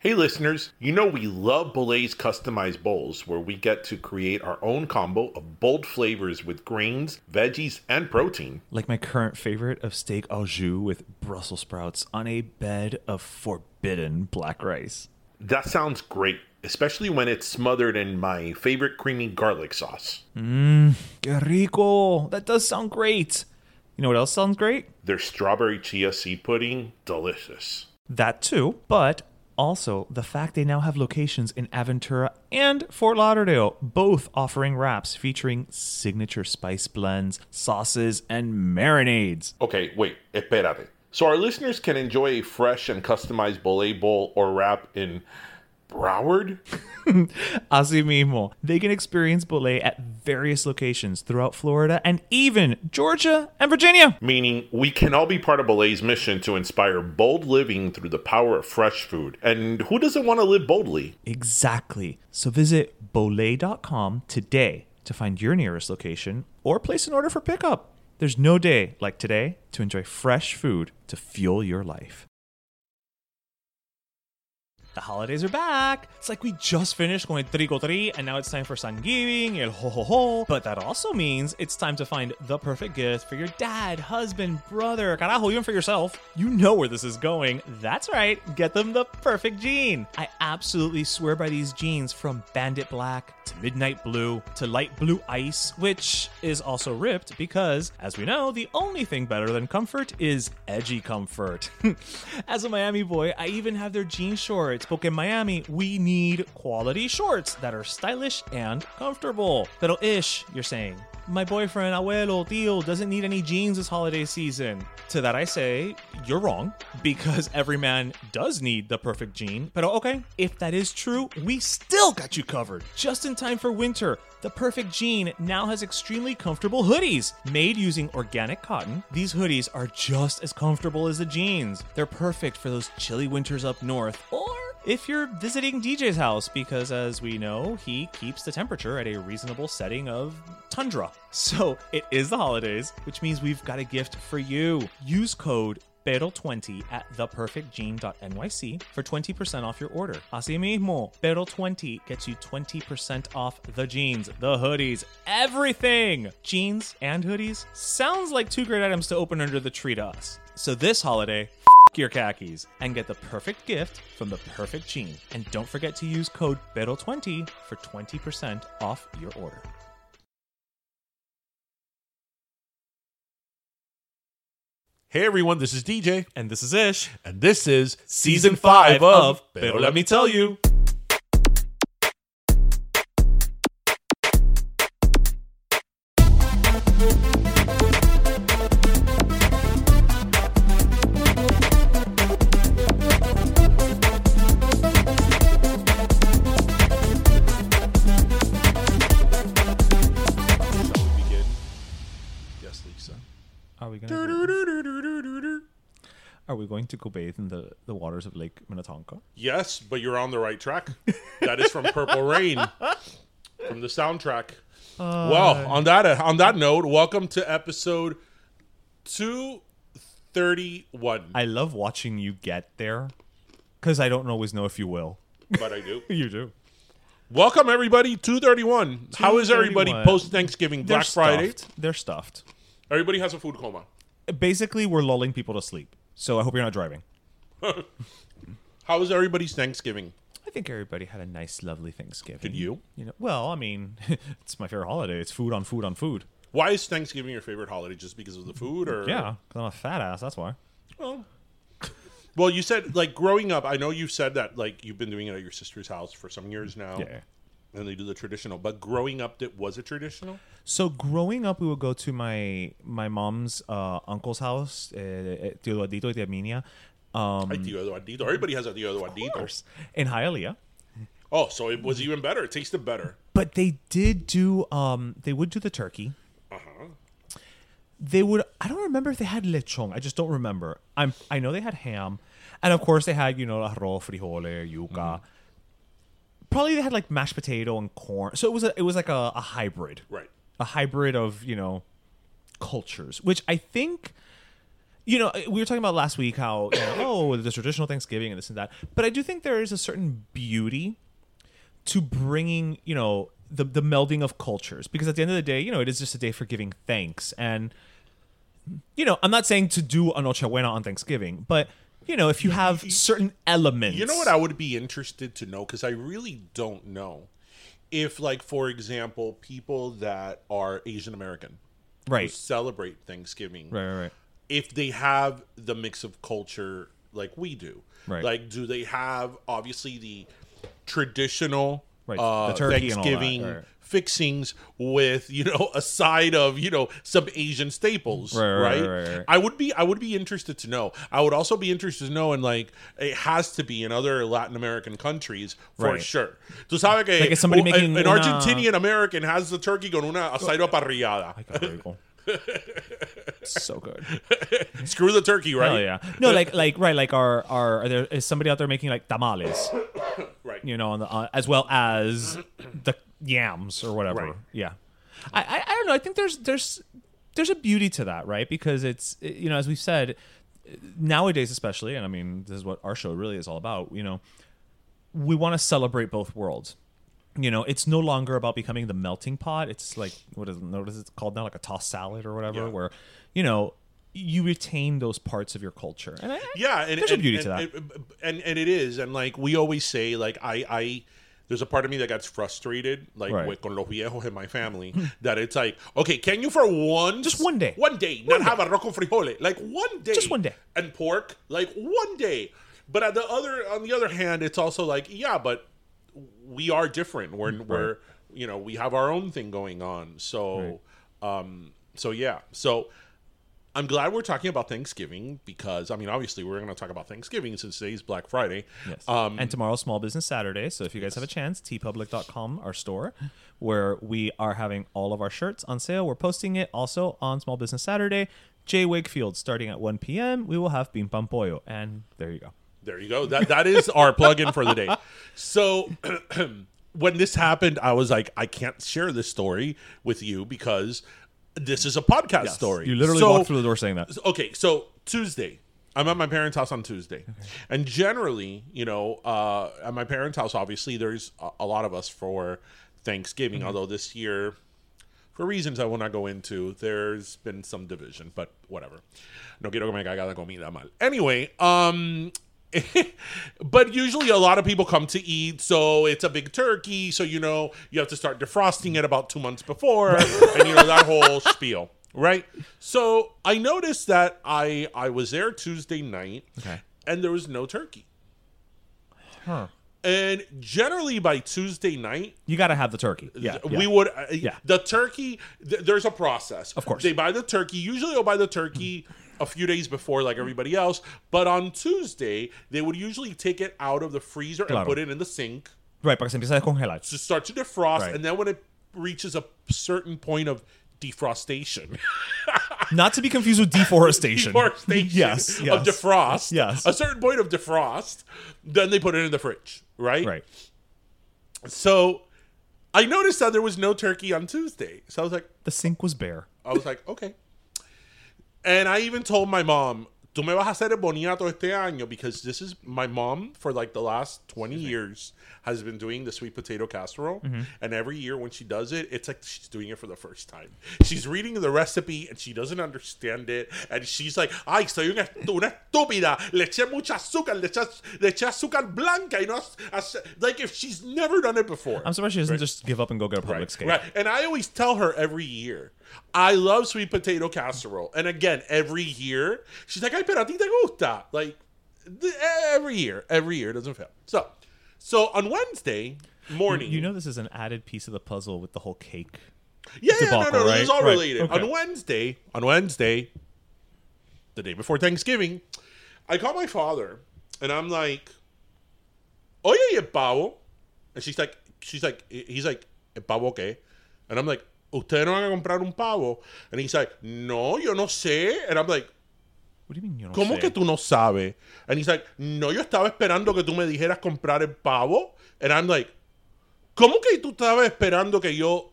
Hey listeners, you know we love Bolay's customized bowls where we get to create our own combo of bold flavors with grains, veggies, and protein. Like my current favorite of steak au jus with Brussels sprouts on a bed of forbidden black rice. That sounds great, especially when it's smothered in my favorite creamy garlic sauce. Mmm, que rico! That does sound great. You know what else sounds great? Their strawberry chia seed pudding, delicious. That too, but also the fact they now have locations in Aventura and Fort Lauderdale, both offering wraps featuring signature spice blends, sauces, and marinades. Okay, wait, espérate. So our listeners can enjoy a fresh and customized Bolay bowl or wrap in Broward? Así mismo, they can experience Bolay at various locations throughout Florida and even Georgia and Virginia. Meaning we can all be part of Bolay's mission to inspire bold living through the power of fresh food. And who doesn't want to live boldly? Exactly. So visit bolay.com today to find your nearest location or place an order for pickup. There's no day like today to enjoy fresh food to fuel your life. The holidays are back. It's like we just finished going trigo tri, and now it's time for Thanksgiving, el ho ho ho. But that also means it's time to find the perfect gift for your dad, husband, brother, carajo, even for yourself. You know where this is going. That's right, get them the perfect jean. I absolutely swear by these jeans from Bandit Black to Midnight Blue to Light Blue Ice, which is also ripped because, as we know, the only thing better than comfort is edgy comfort. as a Miami boy, I even have their jean shorts. But in Miami, we need quality shorts that are stylish and comfortable. Pero ish, you're saying. My boyfriend, abuelo, tío, doesn't need any jeans this holiday season. To that I say, you're wrong, because every man does need the perfect jean. But okay, if that is true, we still got you covered. Just in time for winter, the perfect jean now has extremely comfortable hoodies. Made using organic cotton, these hoodies are just as comfortable as the jeans. They're perfect for those chilly winters up north, or if you're visiting DJ's house, because as we know, he keeps the temperature at a reasonable setting of tundra. So it is the holidays, which means we've got a gift for you. Use code Pero20 at theperfectjean.nyc for 20% off your order. Así mismo, Pero20 gets you 20% off the jeans, the hoodies, everything. Jeans and hoodies sounds like two great items to open under the tree to us. So this holiday, your khakis and get the perfect gift from the perfect jean. And don't forget to use code Pero20 for 20% off your order. Hey everyone, this is DJ, And this is Ish. and this is Season 5 of Pero Let Me Tell You. To go bathe in the, the waters of Lake Minnetonka? Yes, but you're on the right track. that is from Purple Rain, from the soundtrack. Ah. well, on that on that note, welcome to episode two thirty one. I love watching you get there because I don't always know if you will. But I do. You do. Welcome everybody, two thirty one. How is everybody post Thanksgiving, Black Friday? They're stuffed. Everybody has a food coma. Basically, we're lulling people to sleep. So I hope you're not driving. How was everybody's Thanksgiving? I think everybody had a nice, lovely Thanksgiving. Did you? You know, well, I mean, it's my favorite holiday. It's food on food on food. Why is Thanksgiving your favorite holiday? Just because of the food, or Yeah, 'cause I'm a fat ass. That's why. Well, well, you said like growing up. I know you've said that like you've been doing it at your sister's house for some years now. Yeah. And they do the traditional, but growing up, that was a traditional? So growing up, we would go to my my mom's uh, uncle's house, uh, uh, Tio Eduardito y Tia Minia, um, Ay, tío Eduardito. Everybody has a Eduardito. course, in Hialeah. Oh, so it was even better. It tasted better. But they did do um they would do the turkey. Uh-huh. They would I don't remember if they had lechon. I just don't remember. I'm I know they had ham. And of course they had, you know, arroz, frijole, yuca. Mm-hmm. Probably they had like mashed potato and corn. So it was a, it was like a, a hybrid. Right. A hybrid of, you know, cultures, which I think you know, uh, we were talking about last week how you know, oh, the traditional Thanksgiving and this and that, but I do think there is a certain beauty to bringing you know the the melding of cultures because at the end of the day, you know, it is just a day for giving thanks and you know, I'm not saying to do a Noche Buena on Thanksgiving, but you know, if you have certain elements, You know what I would be interested to know because I really don't know if, like, for example, people that are Asian American who right, celebrate Thanksgiving, right, right, right. if they have the mix of culture like we do, Right. Like, do they have obviously the traditional Right, uh, the turkey and all that, Thanksgiving right. Fixings with you know a side of you know some Asian staples, Right, right? right, right. I would be I would be interested to know. I would also be interested to know, and like it has to be in other Latin American countries for sure. Tú sabes que Like, somebody making an una- Argentinian American has the turkey con una aceiro parrillada. so good. Screw the turkey, right? Oh yeah. No, like like right, like our our are there is somebody out there making like tamales, Right. you know, on the, uh, as well as the yams or whatever. Right. Yeah. I, I I don't know. I think there's there's there's a beauty to that, right? Because it's you know, as we've said, nowadays especially, and I mean, this is what our show really is all about. You know, we want to celebrate both worlds. You know, it's no longer about becoming the melting pot. It's like what is what is it called now, like a tossed salad or whatever, Yeah. where you know you retain those parts of your culture. And I, Yeah, and There's and, a beauty and, to that. and, and and it is, and like we always say, like I I. There's a part of me that gets frustrated, like Right. with con los viejos in my family, that it's like, okay, can you for one, Just one day. one day, not have arroz con frijoles, like one day, Just one day. and pork, like one day. But at the other, on the other hand, it's also like, yeah, but we are different. We're we're you know we have our own thing going on. So, um, so yeah, so I'm glad we're talking about Thanksgiving because I mean, obviously, we're going to talk about Thanksgiving since today's Black Friday. Yes. Um, and tomorrow's Small Business Saturday. So if you guys have a chance, teepublic.com, our store, where we are having all of our shirts on sale. We're posting it also on Small Business Saturday. J. Wakefield, starting at 1 p.m., we will have Bim Pam Pollo. And there you go. There you go. That that is our plug-in for the day. So when this happened, I was like, I can't share this story with you because this is a podcast story. You literally So- walked through the door saying that. okay, so Tuesday. I'm at my parents' house on Tuesday. And generally, you know, uh, at my parents' house, obviously, there's a, a lot of us for Thanksgiving, although this year, for reasons I will not go into, there's been some division, but whatever. No quiero que me caiga la comida mal. Anyway, um, but usually a lot of people come to eat, so it's a big turkey. So you know you have to start defrosting it about two months before, and you know that whole spiel, right? So I noticed that I I was there Tuesday night, Okay. and there was no turkey. Huh. And generally by Tuesday night, You got to have the turkey. Yeah. we yeah. would uh, Yeah. the turkey th- there's a process Of course. they buy the turkey usually they'll buy the turkey a few days before like everybody else but on tuesday they would usually take it out of the freezer Claro. and put it in the sink Right, para que se empiece a descongelar. to start to defrost Right. and then when it reaches a certain point of defrostation Not to be confused with deforestation. deforestation Yes, of defrost Yes. a certain point of defrost then they put it in the fridge right Right. so i noticed that there was no turkey on tuesday so i was like The sink was bare. I was like, okay. And I even told my mom, tú me vas a hacer el boniato este año because this is my mom for like the last 20 years has been doing the sweet potato casserole. Mm-hmm. And every year when she does it, it's like she's doing it for the first time. She's reading the recipe and she doesn't understand it. And she's like, ay, soy una, una estúpida. Le eché mucha azúcar, le eché, le eché azúcar blanca. Y no, hace-" like if she's never done it before. I'm surprised she doesn't just give up and go get a Publix Right, cake. right. And I always tell her every year, I love sweet potato casserole. And again, every year, she's like, ay, pero a ti te gusta. Like, every year, every year, doesn't fail. So, so on Wednesday morning, You know this is an added piece of the puzzle with the whole cake. yeah, yeah, no, debacle, no, this is right? all Right, related. okay. On Wednesday, on Wednesday, the day before Thanksgiving, I call my father and I'm like, Oye, ¿y el pavo? And she's like, she's like, he's like, ¿el pavo qué? And I'm like, ¿Ustedes no van a comprar un pavo? And he's like, No, yo no sé. And I'm like, What do you mean you don't ¿Cómo que tú no sabes? And he's like, no, yo estaba esperando que tú me dijeras comprar el pavo. And I'm like, ¿cómo que tú estabas esperando que yo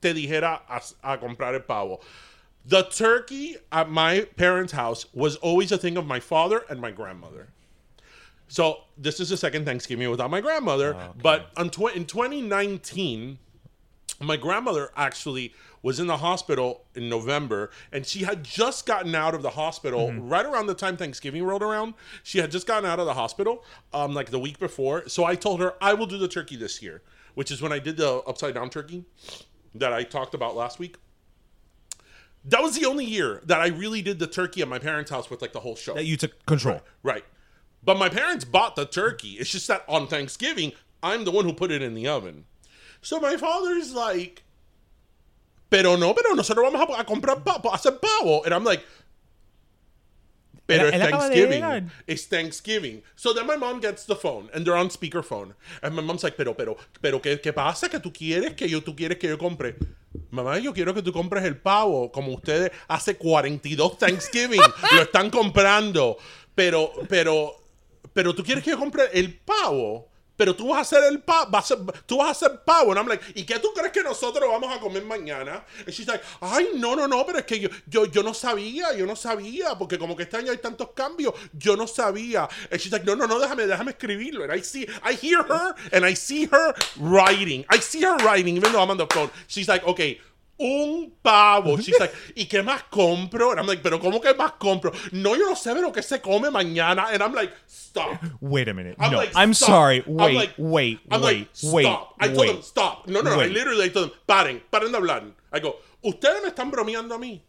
te dijera a, a comprar el pavo? The turkey at my parents' house was always a thing of my father and my grandmother. So this is the second Thanksgiving without my grandmother. But on tw- in 2019, my grandmother actually was in the hospital in November and she had just gotten out of the hospital right around the time Thanksgiving rolled around. She had just gotten out of the hospital um, like the week before. So I told her I will do the turkey this year, which is when I did the upside down turkey that I talked about last week. That was the only year that I really did the turkey at my parents' house with like the whole show. That you took control. Right. But my parents bought the turkey. It's just that on Thanksgiving, I'm the one who put it in the oven. So my father's like, pero no, pero nosotros vamos a, a comprar pavo, a hacer pavo. And I'm like, pero de Thanksgiving. It's Thanksgiving. So then my mom gets the phone and they're on speakerphone. And my mom's like, pero, pero, pero, ¿qué, qué pasa? Que tú quieres que yo, tú quieres que yo compre. Mamá, yo quiero que tú compres el pavo como ustedes hace 42 Thanksgiving lo están comprando. Pero, pero, pero tú quieres que yo compre el pavo. Pero tú vas a hacer el pavo, tú vas a hacer pavo. And I'm like, ¿y qué tú crees que nosotros vamos a comer mañana? And she's like, ay, no, no, no, pero es que yo, yo, yo no sabía, yo no sabía, porque como que este año hay tantos cambios, yo no sabía. And she's like, no, no, no, déjame, déjame escribirlo. And I see, I hear her, and I see her writing. I see her writing, even though I'm on the phone. She's like, okay, un pavo. She's like, ¿y qué más compro? And I'm like, ¿pero cómo que más compro? No, yo no sé de lo que se come mañana. And I'm like, stop. Wait a minute. I'm no, like, I'm stop. sorry. I'm Wait, like- wait, I'm wait, like, wait, stop. I told wait. them, stop. No, no, no. I Wait. literally told them, paren, paren de hablar. I go, ustedes me están bromeando a mí.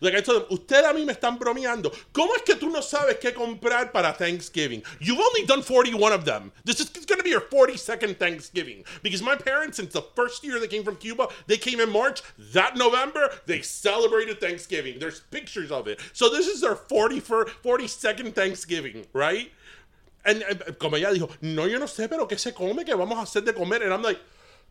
Like I told them, ustedes a mí me están bromeando. ¿Cómo es que tú no sabes qué comprar para Thanksgiving? You've only done 41 of them. This is going to be your 42nd Thanksgiving. Because my parents, since the first year they came from Cuba, they came in March. That November, they celebrated Thanksgiving. There's pictures of it. So this is their 41st, 42nd Thanksgiving, right? And, and como ella dijo, no, yo no sé, pero ¿qué se come? ¿Qué vamos a hacer de comer? And I'm like,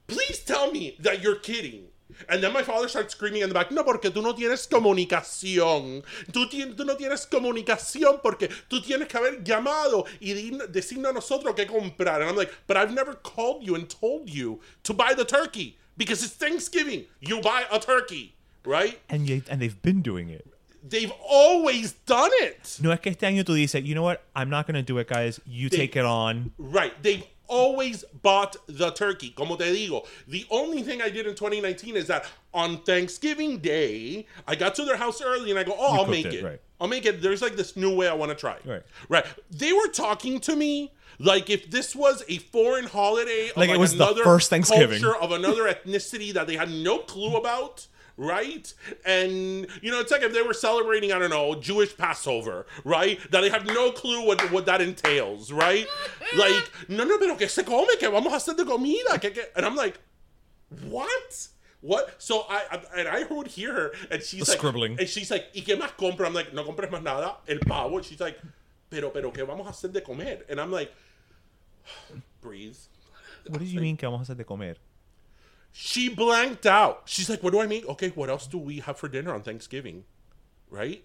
please tell me that you're kidding. And then my father starts screaming in the back, no, porque tú no tienes comunicación. Tú, tú no tienes comunicación porque tú tienes que haber llamado y decirnos a nosotros qué comprar. And I'm like, but I've never called you and told you to buy the turkey because it's Thanksgiving. You buy a turkey, right? And, you, and they've been doing it. They've always done it. No es que este año tú dices, you know what? I'm not going to do it, guys. You They- take it on. Right. They've always bought the turkey. Como te digo, the only thing I did in 2019 is that on Thanksgiving Day, I got to their house early and I go, oh, I'll make it, it. right. I'll make it. There's like this new way I want to try. Right. Right. They were talking to me like if this was a foreign holiday, of Like it was the another first Thanksgiving. culture of another ethnicity that they had no clue about. Right? And you know, it's like if they were celebrating, I don't know, Jewish Passover, right? That they have no clue what, what that entails, right? Like, no, no, pero que se come, que vamos a hacer de comida. Que, que, and I'm like, what? What? So I, I and I would hear her, and she's The like, scribbling. and she's like, ¿y qué más compro? I'm like, no compres más nada, el pavo. And she's like, pero, pero, ¿qué vamos a hacer de comer? And I'm like, breathe. What do you mean que vamos a hacer de comer? She blanked out. She's like, what do I mean? Okay, what else do we have for dinner on Thanksgiving? Right?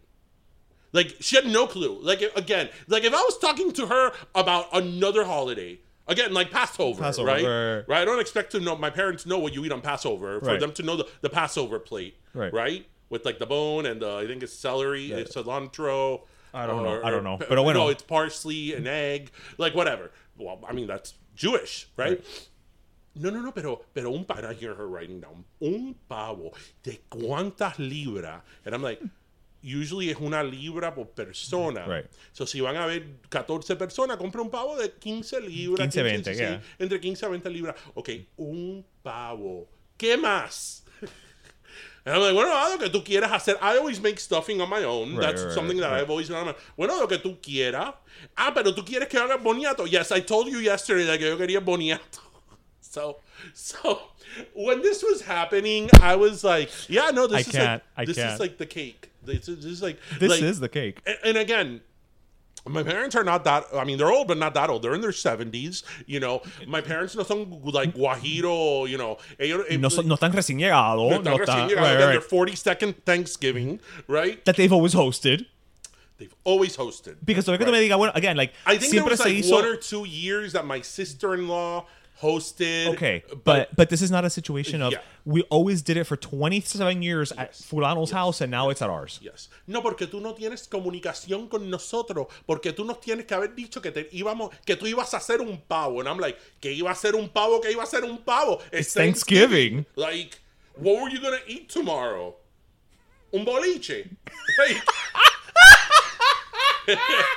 Like, she had no clue. Like, again, like if I was talking to her about another holiday, again, like Passover, Passover, right? right. Right? I don't expect to know, my parents know what you eat on Passover, for Right. them to know the, the Passover plate, Right. right? With like the bone and the, I think it's celery, it's cilantro. I don't know. I don't or- know. Pero bueno. No, it's parsley and egg, like whatever. Well, I mean, that's Jewish, right? No, no, no, pero, pero un pavo. I hear her writing down. Un pavo. ¿De cuántas libras? And I'm like, usually es una libra por persona. Right. So, si van a ver 14 personas, compra un pavo de 15 libras. 15, 20, 16, yeah. Entre 15 a 20 libras. Ok, un pavo. ¿Qué más? And I'm like, bueno, haz lo que tú quieras hacer. I always make stuffing on my own. Right, That's right, something that. I've always done. Bueno, lo que tú quieras. Ah, pero tú quieres que haga boniato. Yes, I told you yesterday that yo quería boniato. So, so when this was happening, I was like, yeah, no, this I is can't. like I this can't. is like the cake. This is, this is like This like- is the cake. and, and again my parents are not that i mean they're old but not that old they're in their 70s you know my parents no son like guajiro you know ellos, No, no están recién llegados. no No están está- recién right, right. their 42nd thanksgiving right That they've always hosted. they've always hosted Because tú me Right. digas, bueno, again, like, i think there was like hizo. one or two years that my sister-in-law hosted. Okay, uh, but but this is not a situation of Yeah. we always did it for 27 years at Yes. fulano's house and now it's at ours. Yes. No, porque tú no tienes comunicación con nosotros, porque tú nos tienes que haber dicho que te íbamos, que tú ibas a hacer un pavo, and I'm like, que iba a ser un pavo, que iba a ser un pavo. It's, Thanksgiving. Like, what were you gonna eat tomorrow? Un boliche. Like,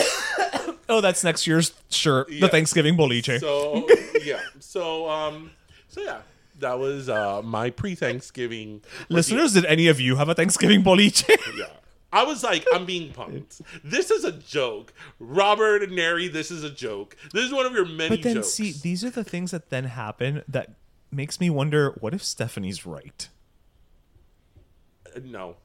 Oh, that's next year's shirt, the Yeah. Thanksgiving boliche. so yeah. So um. So yeah. That was uh my pre-Thanksgiving. Listeners, did any of you have a Thanksgiving boliche? Yeah. I was like, I'm being punked. This is a joke. Robert and Neri, this is a joke. This is one of your many but then jokes. see, these are the things that then happen that makes me wonder what if Stephanie's right? no.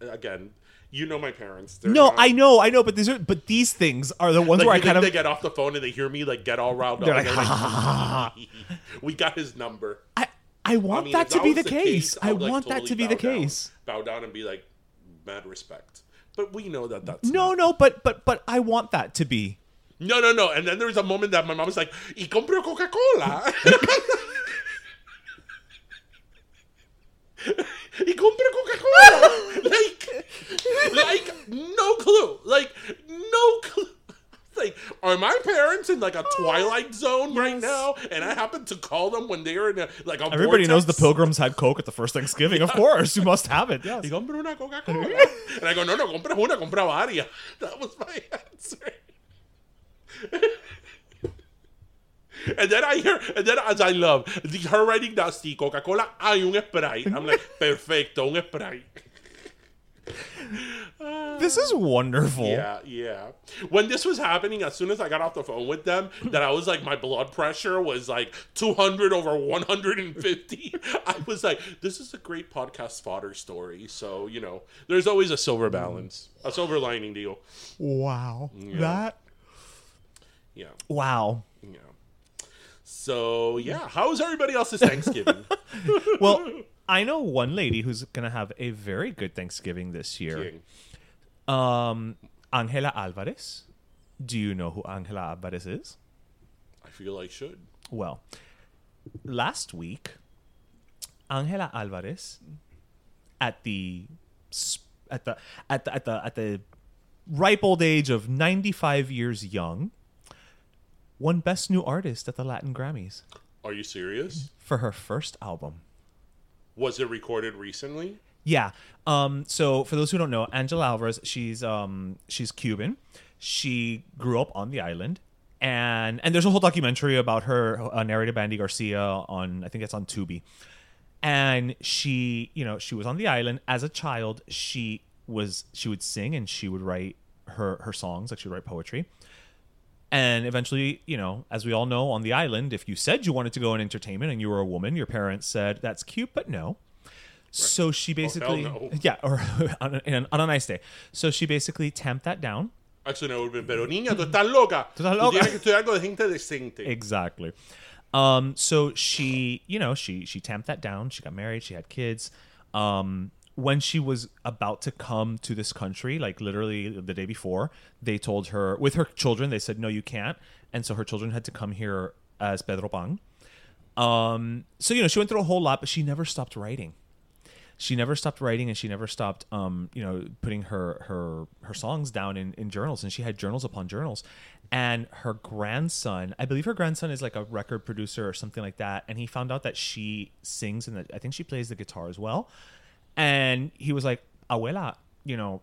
Again, you know my parents. They're No, not- I know, I know, but these are but these things are the ones Like, where I you think kind of they get off the phone and they hear me like get all riled up. They're and like, we got his number. I, I want mean, that if to be was the case. I would, like, want that totally to be bow the down- case. Bow down and be like, mad respect. But we know that that's No, no, but but but I want that to be. no, no, no. And then there was a moment that my mom was like, "Y compro Coca Cola." y compra Coca Cola. like, like no clue. Like no clue. Like, are my parents in like a oh, twilight zone right now? And I happen to call them when they are in a like a Everybody knows the? Pilgrims had Coke at the first Thanksgiving. Of course, you must have it. Yes. Y compra una Coca Cola. and I go, no, no, compra una, compra varias. That was my answer. And then I hear, and then as I love, the, her writing down, sí, Coca Cola, hay un Sprite. I'm like, perfecto, un Sprite. Ah. This is wonderful. Yeah, yeah. When this was happening, as soon as I got off the phone with them, that I was like, my blood pressure was like 200 over 150. I was like, this is a great podcast fodder story. So, you know, there's always a silver balance, a silver lining deal. Wow. That. Yeah, Wow. So, yeah, how's everybody else's Thanksgiving? Well, I know one lady who's gonna have a very good Thanksgiving this year. Um, Angela Alvarez. Do you know who Angela Alvarez is? I feel I should. Well, last week, Angela Alvarez, at the at the at the at the at the ripe old age of ninety five years young, won Best New Artist at the Latin Grammys Are you serious? for her first album. Was it recorded recently? Yeah. Um, so for those who don't know, Angela Alvarez, she's um, she's Cuban. She grew up on the island, and and there's a whole documentary about her uh, narrated by Andy Garcia on I think it's on Tubi. And she, you know, she was on the island as a child. She was she would sing and she would write her her songs, like she would write poetry. And eventually, you know, as we all know, on the island, if you said you wanted to go in entertainment and you were a woman, your parents said that's cute, but no. So she basically, no. yeah, or on a, on a nice day. So she basically tamped that down. Actually, no, it would have been, pero niña, tú estás loca. Tú estás Tú loca. tienes que estudiar algo de gente decente. Exactly. Um, so she, you know, she she tamped that down. She got married. She had kids. Um, when she was about to come to this country, like literally the day before, they told her with her children, they said no, you can't, and so her children had to come here as Pedro Pan. Um, so you know, she went through a whole lot, but she never stopped writing. She never stopped writing, and she never stopped, um, you know, putting her her her songs down in, in journals. And she had journals upon journals. And her grandson, I believe her grandson is like a record producer or something like that. And he found out that she sings and that I think she plays the guitar as well. And he was like, "Abuela, you know,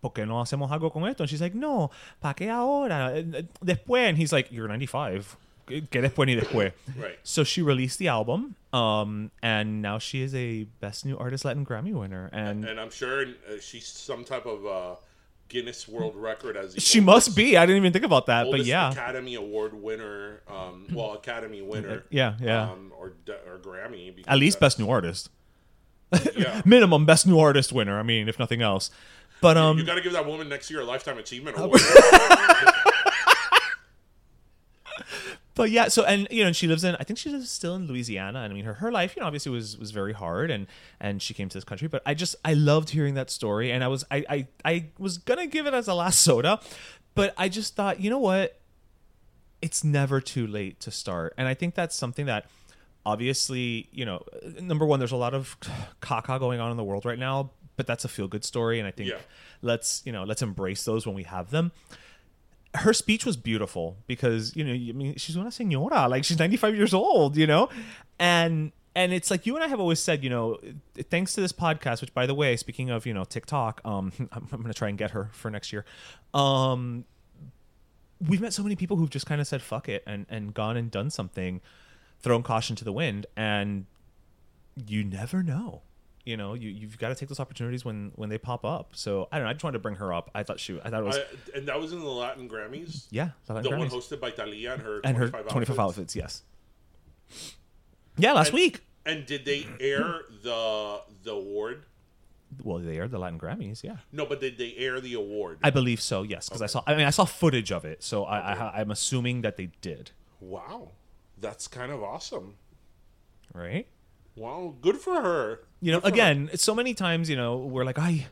¿por qué no hacemos algo con esto? And she's like, no, ¿para qué ahora? Después. And he's like, you're 95. ¿Qué después ni después? Right. So she released the album, um, and now she is a Best New Artist Latin Grammy winner. And And I'm sure uh, she's some type of uh, Guinness World Record as she oldest- must be. I didn't even think about that, but yeah. Academy Award winner. Um, well, Academy winner. Yeah, yeah. Um, or or Grammy. At least Best New Artist. Yeah. Minimum Best New Artist winner, I mean, if nothing else. But, um, you got to give that woman next year a lifetime achievement award. but yeah so and you know she lives in i think she lives still in louisiana and i mean her, her life you know obviously was was very hard and and she came to this country but i just i loved hearing that story and i was i i, I was gonna give it as a last soda but i just thought you know what it's never too late to start. And I think that's something that obviously, you know, number one, there's a lot of caca going on in the world right now, but that's a feel good story. And I think Yeah. let's, you know, let's embrace those when we have them. Her speech was beautiful because, you know, I mean, she's una señora, like she's 95 years old, you know? And, and it's like you and I have always said, you know, thanks to this podcast, which by the way, speaking of, you know, TikTok, um, I'm, I'm going to try and get her for next year. Um, we've met so many people who've just kind of said fuck it and and gone and done something thrown caution to the wind and you never know. You know you, you've got to take those opportunities when when they pop up. So i don't know i just wanted to bring her up. I thought she i thought it was I, and that was in the Latin Grammys. yeah the The Latin one hosted by Thalía and her and her 25 25 outfits. outfits yes. Yeah last And- week. And did they air the the award? well they aired the latin grammys yeah. No, but did they air the award? i believe so yes because i saw i mean i saw footage of it so I, I i'm assuming that they did. Wow, that's kind of awesome. right Well, good for her. you know for her. again so many times you know we're like i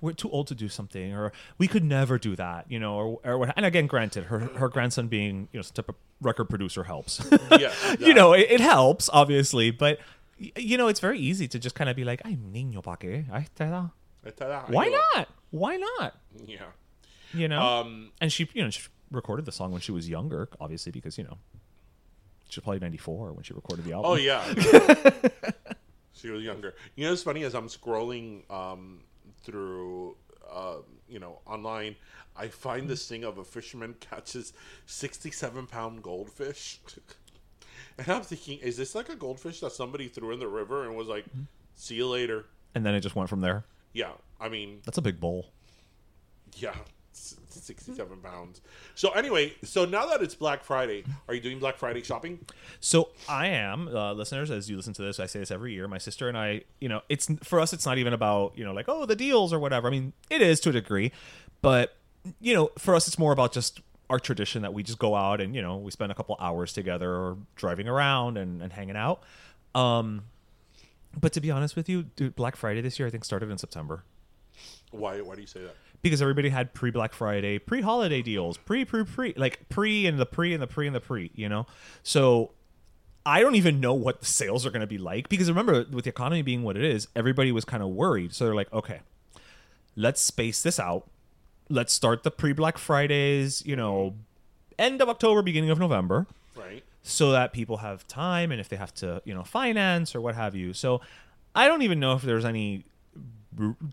we're too old to do something or we could never do that you know or, or what and again granted her her grandson being you know some type of record producer helps Yeah, you know it, it helps obviously but you know it's very easy to just kind of be like ay niño pa qué Ay, te da." why not why not Yeah. you know Um, and she you know she recorded the song when she was younger obviously because you know she was probably 94 when she recorded the album Oh yeah. she was younger. You know, it's funny as I'm scrolling um, through, uh, you know, online, I find this thing of a fisherman catches 67 pound goldfish, and I'm thinking, is this like a goldfish that somebody threw in the river and was like, "See you later"? and then it just went from there Yeah, I mean, that's a big bowl yeah. S- 67 pounds. So anyway, so now that it's Black Friday, are you doing Black Friday shopping? So I am, uh, listeners. As you listen to this, I say this every year. My sister and I, you know, it's for us. It's not even about you know like oh the deals or whatever. I mean, it is to a degree, but you know, for us, it's more about just our tradition that we just go out and you know we spend a couple hours together or driving around and, and hanging out. Um, but to be honest with you, dude, Black Friday this year I think started in September Why? Why do you say that? Because everybody had pre Black Friday, pre holiday deals, pre pre pre like pre and the pre and the pre and the pre, you know. So I don't even know what the sales are going to be like because remember with the economy being what it is, everybody was kind of worried. So they're like, okay, let's space this out. Let's start the pre Black Fridays, you know, end of October, beginning of November Right. so that people have time and if they have to you know finance or what have you so i don't even know if there's any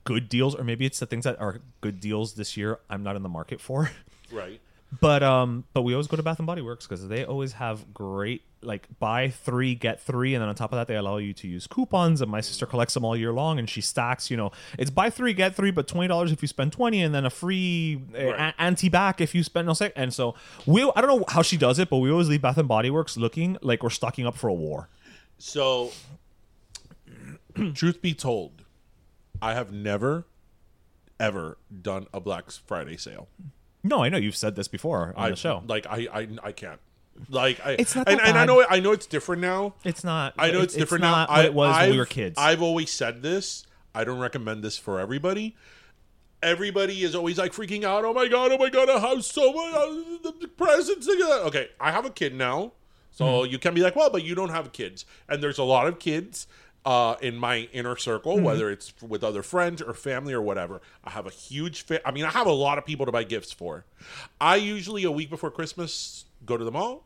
good deals or maybe it's the things that are good deals this year i'm not in the market for Right. but um but we always go to bath and body works because they always have great like buy three get three and then on top of that they allow you to use coupons and my sister collects them all year long and she stacks you know it's buy three get three but $20 if you spend 20 and then a free uh, Right. a- anti-back if you spend no sec and so we i don't know how she does it but we always leave bath and body works looking like we're stocking up for a war So, truth be told, I have never, ever done a Black Friday sale. no i know you've said this before on I the show like I I, I can't. Like I, It's not and, and I know I know it's different now. it's not I know it- it's different not now. what I, it was I've, when we were kids I've always said this. I don't recommend this for everybody. Everybody is always like freaking out. Oh my god! Oh my god! I have so much uh, the presents. Okay, I have a kid now, so Mm-hmm. you can be like, well, but you don't have kids, and there's a lot of kids uh, in my inner circle, Mm-hmm. whether it's with other friends or family or whatever. I have a huge. Fa- I mean, I have a lot of people to buy gifts for. I usually a week before Christmas go to the mall,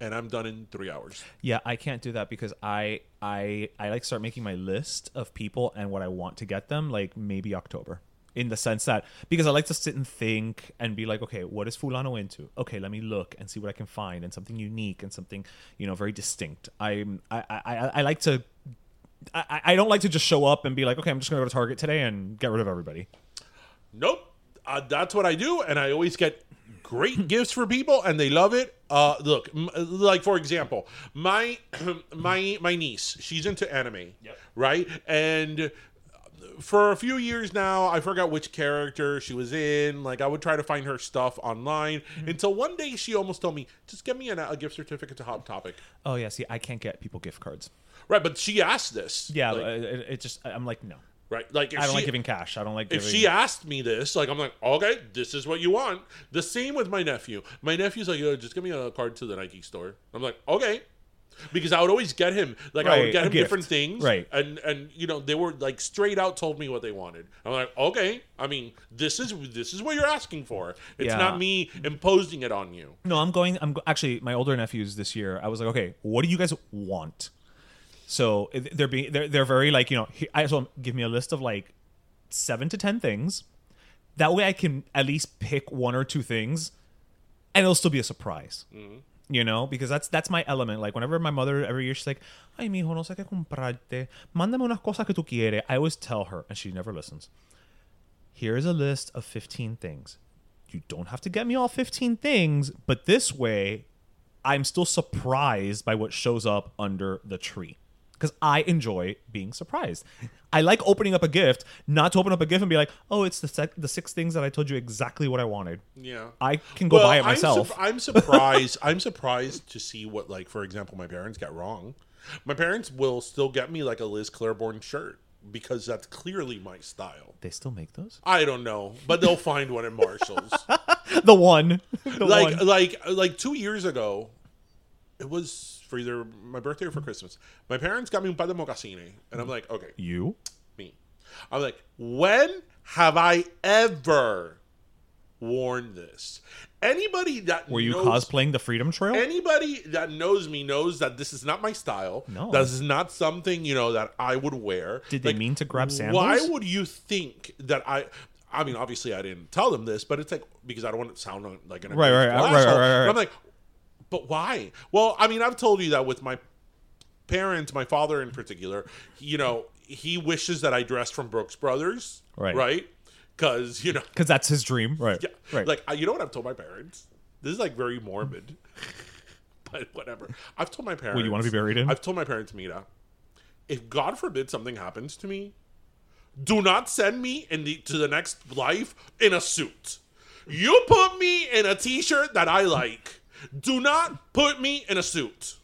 and I'm done in three hours. Yeah, I can't do that because I I I like start making my list of people and what I want to get them like maybe October. In the sense that because I like to sit and think and be like, okay, what is Fulano into? Okay, let me look and see what I can find and something unique and something you know very distinct. I'm I I, I, I like to. I, I don't like to just show up and be like, okay, I'm just gonna go to Target today and get rid of everybody. Nope. Uh, that's what I do, and I always get great gifts for people, and they love it. Uh, look, m- like for example, my my my niece, she's into anime, right? And for a few years now, I forgot which character she was in. Like I would try to find her stuff online until one day she almost told me, "Just get me an, a gift certificate to Hot Topic." Oh yeah, see, I can't get people gift cards. Right, but she asked this. Yeah, Like, it, it just I'm like no. right? Like if I don't she, like giving cash. I don't like if she asked me this, like I'm like, okay, this is what you want. The same with my nephew. My nephew's like, Yo, just give me a card to the Nike store. I'm like, okay. Because I would always get him, like I would get him gift. different things, Right. And and you know they were like straight out told me what they wanted. I'm like, okay. I mean, this is this is what you're asking for. It's Yeah. not me imposing it on you. No, I'm going. I'm actually my older nephews this year. I was like, okay, what do you guys want? So they're being they're they're very like you know. I so give me a list of like seven to ten things. That way, I can at least pick one or two things, and it'll still be a surprise. Mm-hmm. You know, because that's that's my element. Like whenever my mother every year she's like, "Ay, mijo, no sé qué comprarte. Mándame unas cosas que tú quieres." I always tell her, and she never listens. Here is a list of 15 things. You don't have to get me all 15 things, but this way, I'm still surprised by what shows up under the tree. Because I enjoy being surprised. I like opening up a gift, not to open up a gift and be like, oh, it's the, sec- the six things that I told you exactly what I wanted. Yeah. I can go buy it I'm myself. sup- I'm, surprised. I'm surprised to see what, like, for example, my parents got wrong. My parents will still get me like a Liz Claiborne shirt because that's clearly my style. they still make those? I don't know, but they'll find one at Marshalls. The one. The like, one. like, like two years ago, it was for either my birthday or for Christmas. My parents got me un par de mocassine, and I'm like, okay, You? me. I'm like, when have I ever worn this? Anybody that Were you knows, cosplaying the Freedom Trail? Anybody that knows me knows that this is not my style. No. This is not something, you know, that I would wear. Did they mean to grab sandals? Why would you think that I I mean, obviously I didn't tell them this, but it's like because I don't want to sound like an Right, right, right, right, right, right. I'm like, but why? Well, I mean, I've told you that with my parents, my father in particular, you know, he wishes that I dressed from Brooks Brothers. Right. Right? Because, you know, Because that's his dream. Right. yeah. Right. Like, I- you know what I've told my parents? This is like very morbid, but whatever. I've told my parents. What you want to be buried in? I've told my parents, Mira, if God forbid something happens to me, do not send me in the to the next life in a suit. You put me in a t-shirt that I like. Do not put me in a suit.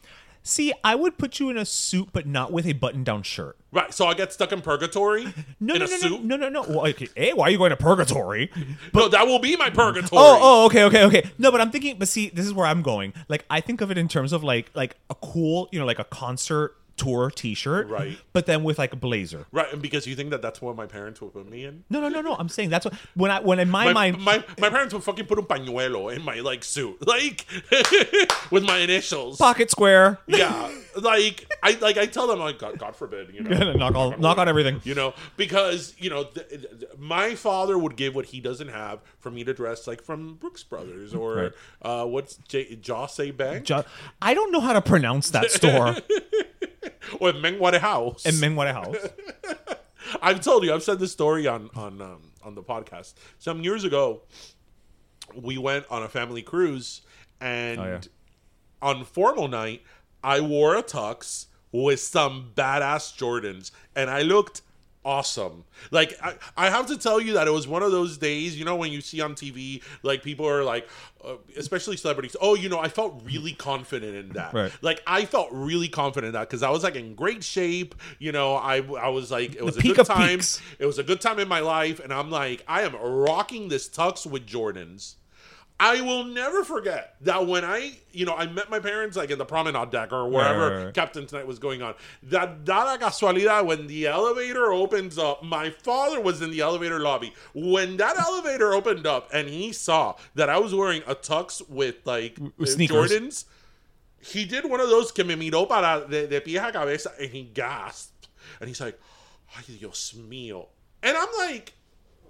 See, I would put you in a suit, but not with a button-down shirt. Right, so I get stuck in purgatory No, in no, a no, suit. no, no, no, no. Well, okay, Hey, why are you going to purgatory? no, that will be my purgatory. Oh, oh, okay, okay, okay. No, but I'm thinking. But see, this is where I'm going. Like, I think of it in terms of like, like a cool, you know, like a concert tour T-shirt, Right. But then with like a blazer. Right, and because you think that that's what my parents would put me in. No, no, no, no. I'm saying that's what when I when in my, my, mind. my, my parents would fucking put a pañuelo in my like suit, like with my initials. pocket square. Yeah, like I like I tell them like God, God forbid, you know, knock all, knock on everything. you know, because you know th- th- my father would give what he doesn't have for me to dress like from Brooks Brothers or Right. uh, what's J- Jose Bank Ju- I don't know how to pronounce that store or Mengwade House. in Mingwada House. I've told you, I've said this story on on um, on the podcast. Some years ago, we went on a family cruise, and Oh, yeah. on formal night, I wore a tux with some badass Jordans, and I looked awesome. Like I, I have to tell you that it was one of those days, you know, when you see on TV, like people are like, uh, especially celebrities. Oh, you know, I felt really confident in that. Right. Like I felt really confident in that because I was like in great shape. You know, I I was like it was a good time. peaks. It was a good time in my life, and I'm like, I am rocking this tux with Jordans. I will never forget that when I, you know, I met my parents like in the promenade deck or wherever right, right. Captain Tonight was going on. That da casualidad when the elevator opens up, my father was in the elevator lobby. When that elevator opened up and he saw that I was wearing a tux with like uh, sneakers. Jordans, he did one of those que me miró para de, de pie a cabeza and he gasped. And he's like, Ay, Dios mío. And I'm like,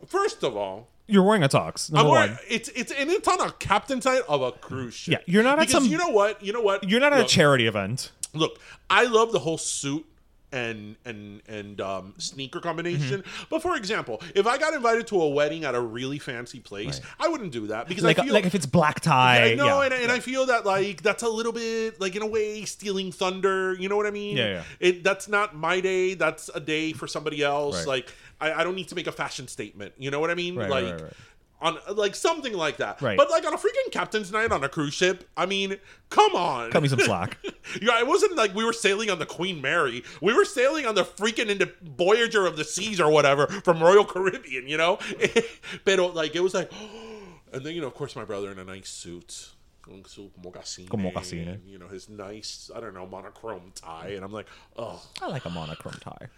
first of all, You're wearing a tux. I'm Number wearing, one. it's it's and it's on a captain side of a cruise ship. Yeah, you're not at because some- you know what you know what You're not at look, a charity event. Look, I love the whole suit and and and um, sneaker combination. Mm-hmm. But for example, if I got invited to a wedding at a really fancy place, I wouldn't do that because Like, I feel like if it's black tie. I know, yeah. and, and I feel that like that's a little bit like in a way stealing thunder. You know what I mean? Yeah, yeah. It that's not my day. That's a day for somebody else. Right. Like I, I don't need to make a fashion statement. You know what I mean? Right, like right, right. on like something like that. Right. But like on a freaking captain's night on a cruise ship, I mean, come on. Cut me some slack. yeah, it wasn't like we were sailing on the Queen Mary. We were sailing on the freaking into Voyager of the Seas or whatever from Royal Caribbean, you know? but like it was like and then you know, of course my brother in a nice suit. Con su mocasine, mocasine. You know, his nice, I don't know, monochrome tie. And I'm like, oh, I like a monochrome tie.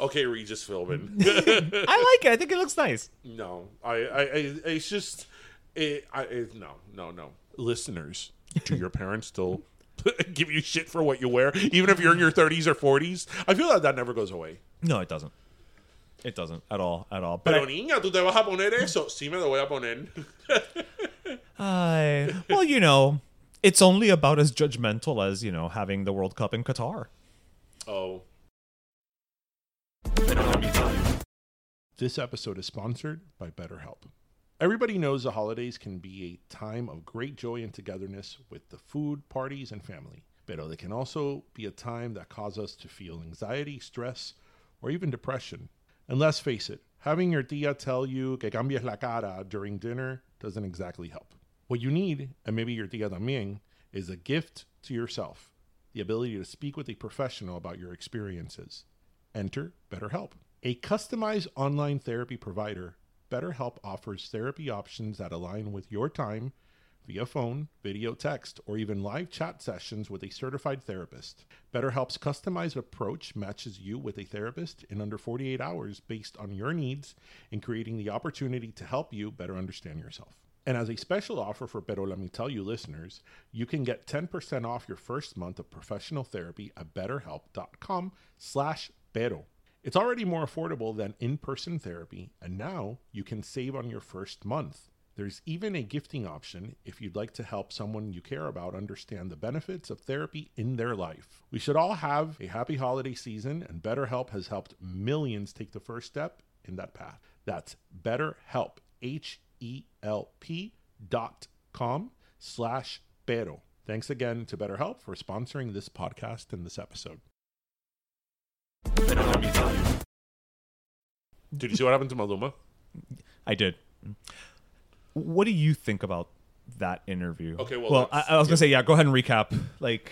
Okay, Regis Philbin. I like it. I think it looks nice. No, I, I, I it's just, it, I, it, no, no, no. Listeners, do your parents still give you shit for what you wear, even if you're in your 30s or 40s? I feel like that never goes away. No, it doesn't. It doesn't at all. At all. But Pero I- niña, tú te vas a poner eso. Sí me lo voy a poner. I, well, you know, it's only about as judgmental as you know having the World Cup in Qatar. Oh. This episode is sponsored by BetterHelp. Everybody knows the holidays can be a time of great joy and togetherness with the food, parties, and family. But they can also be a time that cause us to feel anxiety, stress, or even depression. And let's face it, having your tia tell you que cambies la cara during dinner doesn't exactly help. What you need, and maybe your tia también, is a gift to yourself the ability to speak with a professional about your experiences. Enter BetterHelp. A customized online therapy provider, BetterHelp offers therapy options that align with your time via phone, video, text, or even live chat sessions with a certified therapist. BetterHelp's customized approach matches you with a therapist in under 48 hours based on your needs and creating the opportunity to help you better understand yourself. And as a special offer for Pero Let Me Tell You listeners, you can get 10% off your first month of professional therapy at betterhelp.com slash pero. It's already more affordable than in-person therapy, and now you can save on your first month. There's even a gifting option if you'd like to help someone you care about understand the benefits of therapy in their life. We should all have a happy holiday season, and BetterHelp has helped millions take the first step in that path. That's BetterHelp, H-E-L-P dot com slash pero. Thanks again to BetterHelp for sponsoring this podcast and this episode. Did you see what happened to Maluma? I did. What do you think about that interview? Okay, well, well, I, I was gonna say, yeah. Go ahead and recap. Like,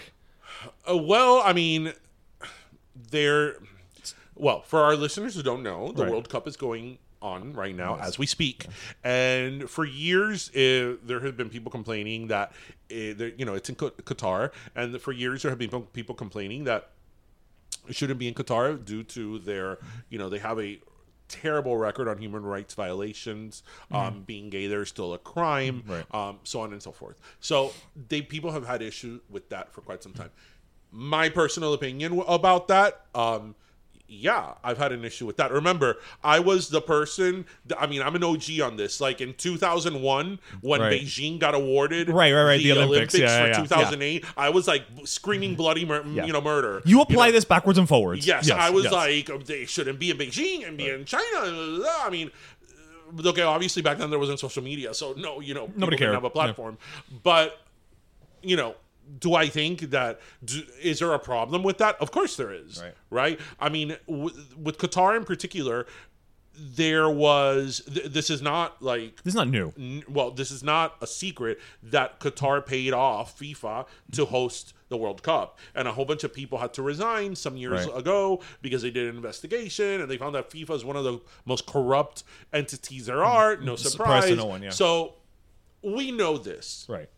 Uh, well, I mean, there. Well, for our listeners who don't know, the Right. World Cup is going on right now as we speak, and for years uh, there have been people complaining that uh, you know it's in Qatar, and for years there have been people complaining that shouldn't be in Qatar due to their you know they have a terrible record on human rights violations. Um, being gay there is still a crime, Right. um, so on and so forth. So they people have had issue with that for quite some time. My personal opinion about that. Um, yeah, I've had an issue with that. Remember, I was the person. th- I mean, I'm an OG on this. Like in 2001, when Right. Beijing got awarded, Right, right, right, the, the Olympics. Yeah, yeah, for yeah. 2008, I was like screaming bloody, mur- Yeah. you know, murder. you apply know? this backwards and forwards. Yes, I was yes. like, oh, they shouldn't be in Beijing and be in China. I mean, uh, okay, obviously back then there wasn't social media, so no, you know, Nobody didn't cared. have a platform. But you know, do I think that do, is there a problem with that? Of course there is. Right. Right. I mean, w- with Qatar in particular, there was. Th- this is not like This is not new. n- well, this is not a secret that Qatar paid off FIFA to host the World Cup, and a whole bunch of people had to resign some years Right. ago because they did an investigation and they found that FIFA is one of the most corrupt entities there mm-hmm. are. No Surprise surprise. to no one, yeah. So we know this. Right.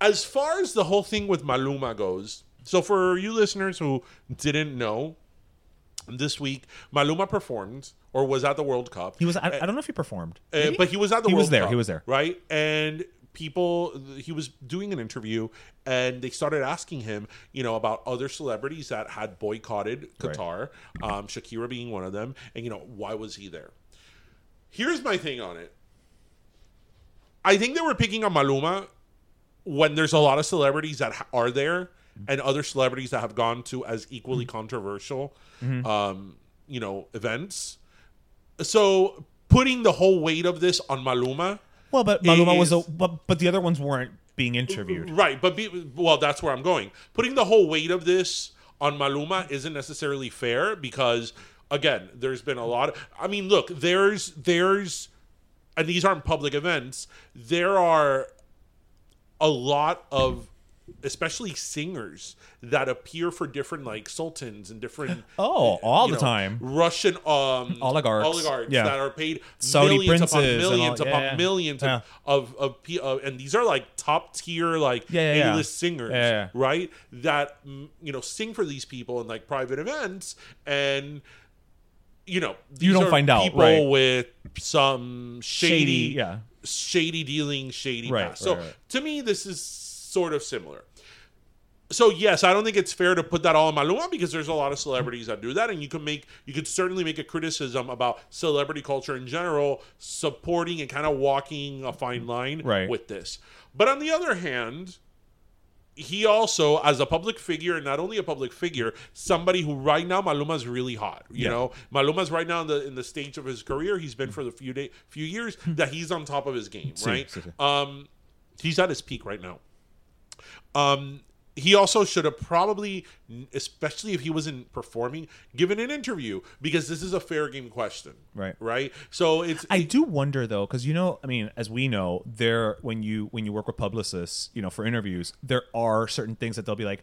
As far as the whole thing with Maluma goes, so for you listeners who didn't know, this week Maluma performed or was at the World Cup. He was. I, I don't know if he performed, Uh, but he was at the World Cup. He World was there, Cup, he was there. right? And people, he was doing an interview, and they started asking him, you know, about other celebrities that had boycotted Right. Qatar, um, Shakira being one of them, and you know, why was he there? Here's my thing on it. I think they were picking on Maluma when there's a lot of celebrities that are there and other celebrities that have gone to as equally Mm-hmm. controversial um, you know events so putting the whole weight of this on Maluma Well, but Maluma was a. But, but the other ones weren't being interviewed. right but be, well that's where I'm going putting the whole weight of this on Maluma isn't necessarily fair because again there's been a lot of, I mean look there's there's and these aren't public events, there are a lot of especially singers that appear for different like sultans and different Oh, all the know, time. Russian um Oligarchs. oligarchs Yeah. that are paid Saudi millions upon and all- millions yeah, upon yeah. millions of of, of, uh, and these are like top tier like. A-list singers, right? That mm, you know sing for these people in like private events and you know You don't find out, people right. with some shady, Shady, yeah. shady dealing, shady Right, past. So right, to me, this is sort of similar. So yes, I don't think it's fair to put that all on Maluma because there's a lot of celebrities that do that, and you can make you could certainly make a criticism about celebrity culture in general, supporting and kind of walking a fine line Right. with this. But on the other hand, he also, as a public figure, and not only a public figure, somebody who right now Maluma's really hot. You Yeah. know, Maluma's right now in the in the stage of his career. He's been for the few day, few years that he's on top of his game. Right. si, si. Um, he's at his peak right now. Um, he also should have probably, especially if he wasn't performing, given an interview because this is a fair game question. Right. Right. So it's I do wonder though, because you know, I mean, as we know, there when you when you work with publicists, you know, for interviews, there are certain things that they'll be like,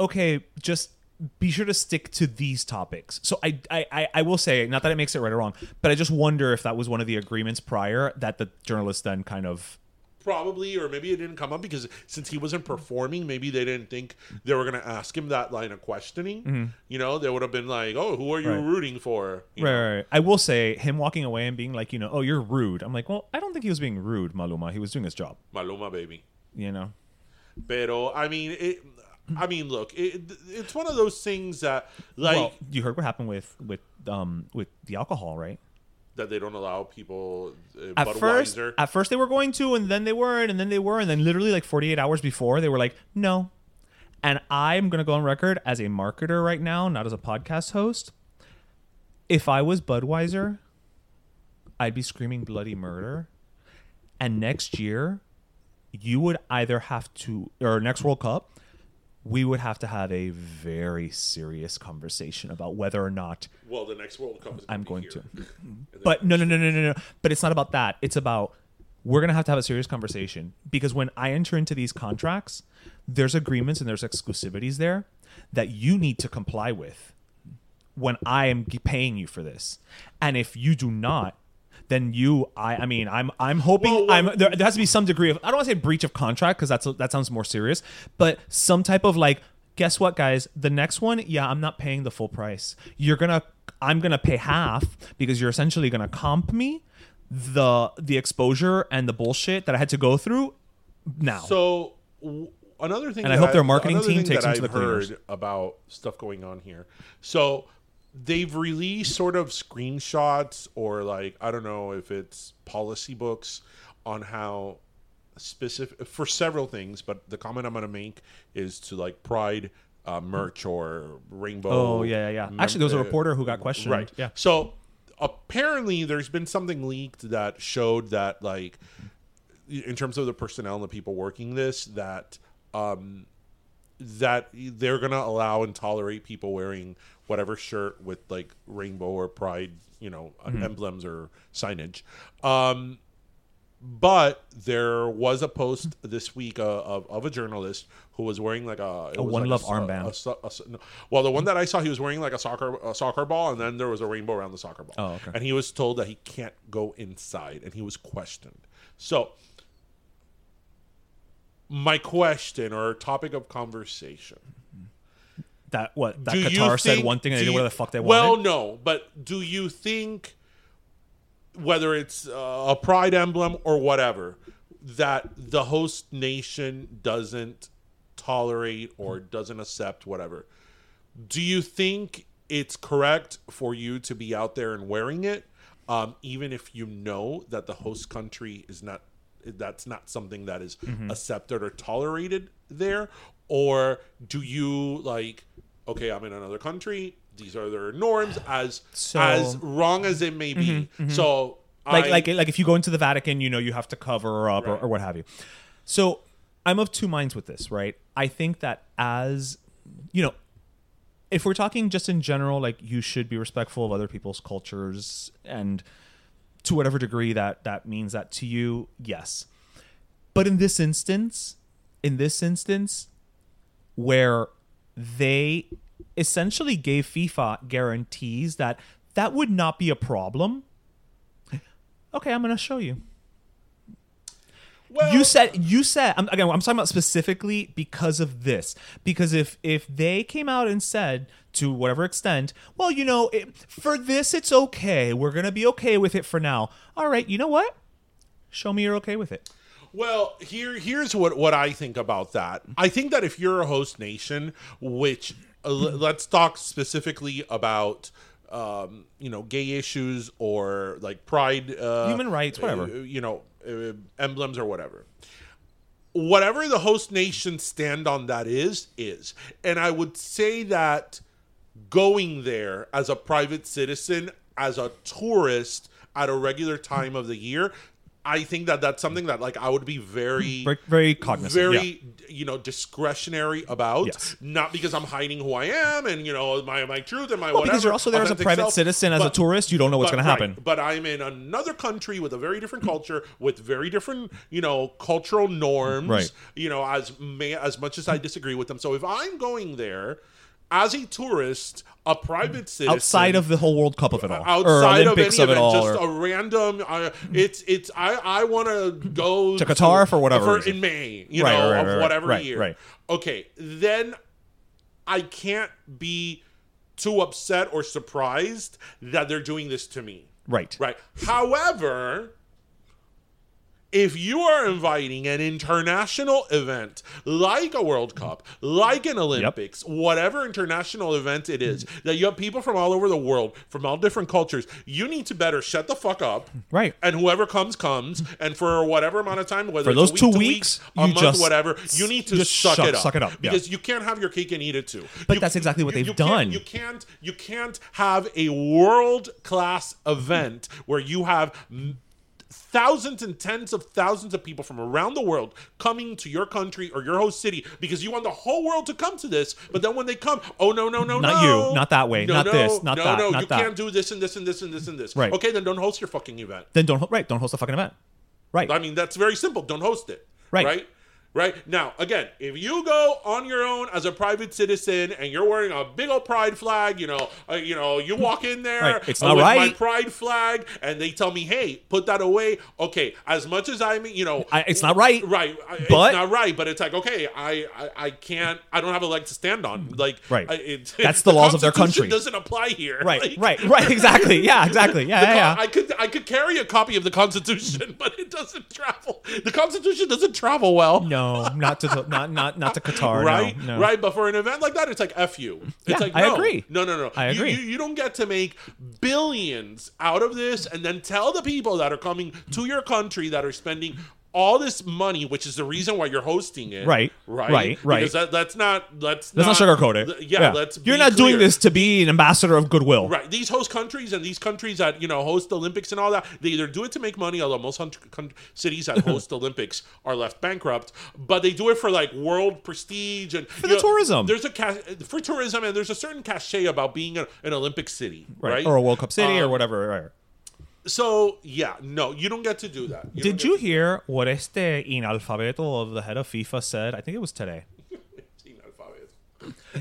okay, just be sure to stick to these topics. So I I I- I will say, not that it makes it right or wrong, but I just wonder if that was one of the agreements prior that the journalist then kind of Probably, or maybe it didn't come up because since he wasn't performing, maybe they didn't think they were going to ask him that line of questioning. You know, they would have been like, "Oh, who are you Mm-hmm. Right. rooting for?" You right, right. I will say him walking away and being like, you know, oh, you're rude. I'm like, well, I don't think he was being rude, Maluma. He was doing his job. Maluma, baby. You know. Pero I mean, it. I mean, look, it, it's one of those things that, like, well, you heard what happened with with um with the alcohol, right? That they don't allow people. Uh, At first, Budweiser. at first they were going to, and then they weren't, and then they were, and then literally like 48 hours before, they were like, no. And I'm gonna go on record as a marketer right now, not as a podcast host. If I was Budweiser, I'd be screaming bloody murder. And next year, you would either have to, or next World Cup, we would have to have a very serious conversation about whether or not well, the next World Cup is. I'm going here. to. But no, no, no, no, no, no. But it's not about that. It's about we're gonna have to have a serious conversation because when I enter into these contracts, there's agreements and there's exclusivities there that you need to comply with when I am paying you for this. And if you do not, then you, I, I mean, I'm, I'm hoping, Well, well- I'm. There, there has to be some degree of, I don't want to say breach of contract because that's that sounds more serious, but some type of like, guess what, guys? The next one, yeah, I'm not paying the full price. You're gonna, I'm gonna pay half because you're essentially gonna comp me the the exposure and the bullshit that I had to go through now. So w- another thing, And I hope their marketing team takes that them to I've the cleaners. heard about stuff going on here. So they've released sort of screenshots or like I don't know if it's policy books on how specific for several things, but the comment I'm going to make is to like Pride uh, merch or rainbow. oh yeah, yeah, mem- Actually, there was a uh, reporter who got questioned. Right. Yeah. So apparently, there's been something leaked that showed that, like, in terms of the personnel and the people working this, that um, that they're gonna allow and tolerate people wearing whatever shirt with like rainbow or pride, you know, Mm-hmm. emblems or signage. Um, but there was a post this week uh, of, of a journalist who was wearing like a, A One like Love so- armband. a a no. well, the one that I saw, he was wearing like a soccer a soccer ball, and then there was a rainbow around the soccer ball. Oh, okay. And he was told that he can't go inside, and he was questioned. So, my question or topic of conversation: That what that Do Qatar said one thing and they did whatever the fuck they well, wanted. Well, no, but do you think whether it's uh, a pride emblem or whatever that the host nation doesn't tolerate or doesn't accept whatever? Do you think it's correct for you to be out there and wearing it, um, even if you know that the host country is not? That's not something that is Mm-hmm. accepted or tolerated there, or do you like? Okay, I'm in another country. These are their norms, as So- Mm-hmm, as wrong as it may be. So, like I, like like if you go into the Vatican, you know you have to cover up or, or what have you. So I'm of two minds with this, right? I think that as you know, if we're talking just in general, like you should be respectful of other people's cultures and to whatever degree that that means that to you, yes. But in this instance, in this instance, where they essentially gave FIFA guarantees that that would not be a problem. Okay, I'm going to show you. Well, you said you said I'm, again. I'm talking about specifically because of this. Because if if they came out and said to whatever extent, well, you know, it, for this it's okay. We're gonna be okay with it for now. All right, you know what? Show me you're okay with it. Well, here here's what what I think about that. I think that if you're a host nation, which uh, let's talk specifically about um, you know gay issues or like pride, uh, Human rights, whatever. uh, you know, uh, emblems or whatever. Whatever the host nation stand on that is is, and I would say that going there as a private citizen, as a tourist at a regular time of the year, I think that that's something that like I would be very Very, very cognizant. very yeah. You know discretionary about Yes. not because i'm hiding who i am and you know my my truth and my Well, whatever because you're also there as a private self, citizen, as a tourist, you don't know what's but- going to happen. but i'm in another country with a very different hmm. culture with very different you know cultural norms Right. you know as may as much as i disagree with them so if i'm going there as a tourist a private citizen Outside of the whole World Cup of it all, or outside of any of, it event, all, just or- a random. Uh, it's it's I I want to go To Qatar for whatever for, in May, you Right, know, right, of right, right, whatever year. right. Okay, then I can't be too upset or surprised that they're doing this to me. right, Right. However, if you are inviting an international event like a World Cup, like an Olympics, whatever international event it is, that you have people from all over the world, from all different cultures, you need to better shut the fuck up. Right. And whoever comes, comes. And for whatever amount of time, whether For it's those a week, two weeks, a month, just- whatever, you need to just suck, suck- it up. suck it up, yeah. Because you can't have your cake and eat it too. But You- that's exactly what you- they've you can't- done. You can't you can't have a world class event where you have thousands and tens of thousands of people from around the world coming to your country or your host city because you want the whole world to come to this but then when they come oh no no no Not no you, not that way, no, not no, this, not that. no, that, no not you that. can't do this and this and this and this and this Right. okay then don't host your fucking event then don't right, don't host a fucking event. Right, I mean, that's very simple. Don't host it. Right. Right. Right. Now, again, if you go on your own as a private citizen and you're wearing a big old pride flag, you know, uh, you know, you walk in there Right. It's uh, not with my pride flag, and they tell me, "Hey, put that away." Okay, as much as I mean, you know, I- it's not right. Right. But- it's not right. But it's like, okay, I, I, I can't. I don't have a leg to stand on. Like, Right. I, it, That's the laws of their country. Doesn't apply here. right, Like, right, right. Exactly. Yeah, exactly. Yeah, yeah, yeah. I could I could carry a copy of the Constitution, but it doesn't travel. The Constitution doesn't travel well. No, not to not not not to Qatar. Right, no, no. right. But for an event like that, it's like f you. It's Yeah, like I agree. No, no, no. I You- agree. You, you don't get to make billions out of this, and then tell the people that are coming to your country that are spending all this money, which is the reason why you're hosting it. Right, right, right, right. Because that, that's not that's Let's not sugarcoat it. th- Yeah, let's. You're not doing this to be an ambassador of goodwill. Right. These host countries and these countries that you know host Olympics and all that, they either do it to make money, although most hunt- con- cities that host Olympics are left bankrupt, but they do it for like world prestige and for the tourism. There's a ca- for tourism and there's a certain cachet about being a, an Olympic city, right? Or a World Cup city or Um, whatever. Right. So yeah, no, you don't get to do that. You Did you hear what este inalfabeto of the head of FIFA said? I think it was today.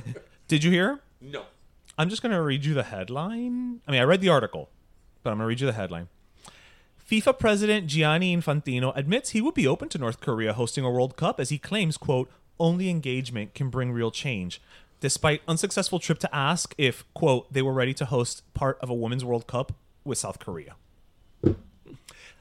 Did you hear? No. I'm just going to read you the headline. I mean, I read the article, but I'm going to read you the headline. FIFA president Gianni Infantino admits he would be open to North Korea hosting a World Cup as he claims, quote, only engagement can bring real change. Despite unsuccessful trip to ask if, quote, they were ready to host part of a women's World Cup with South Korea.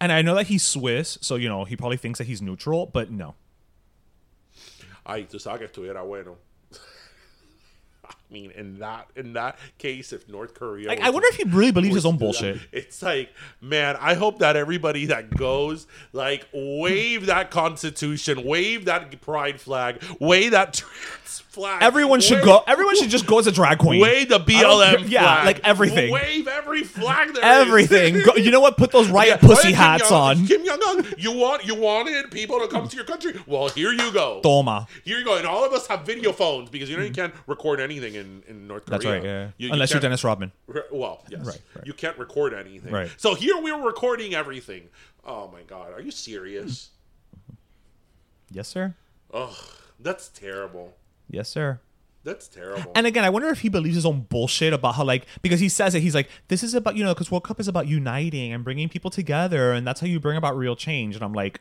And I know that he's Swiss, so you know he probably thinks that he's neutral, but no. Ay, tú sabes que estuviera bueno. I mean, in that in that case, if North Korea, Like, I to- wonder if he really believes his own bullshit. that, It's like, man, I hope that everybody that goes, like, wave that Constitution, wave that Pride flag, wave that trans flag. Everyone should go. Everyone should just go as a drag queen. Wave the BLM care- flag. yeah, like everything. Wave every flag there. Everything. Go, you know what? Put those riot Yeah, pussy hats on. Kim Jong Un, you want you wanted people to come to your country. Well, here you go. Toma. Here you go. And all of us have video phones because you know you can't record anything in, in North Korea. That's right. Yeah. You- you Unless you're Dennis Rodman. Re- Well, yes. Right, right. You can't record anything. Right. So here we're recording everything. Oh my god, are you serious? Yes, sir. Ugh, that's terrible. Yes, sir. That's terrible. And again, I wonder if he believes his own bullshit about how, like, because he says it, he's like, this is about, you know, because World Cup is about uniting and bringing people together, and that's how you bring about real change. And I'm like,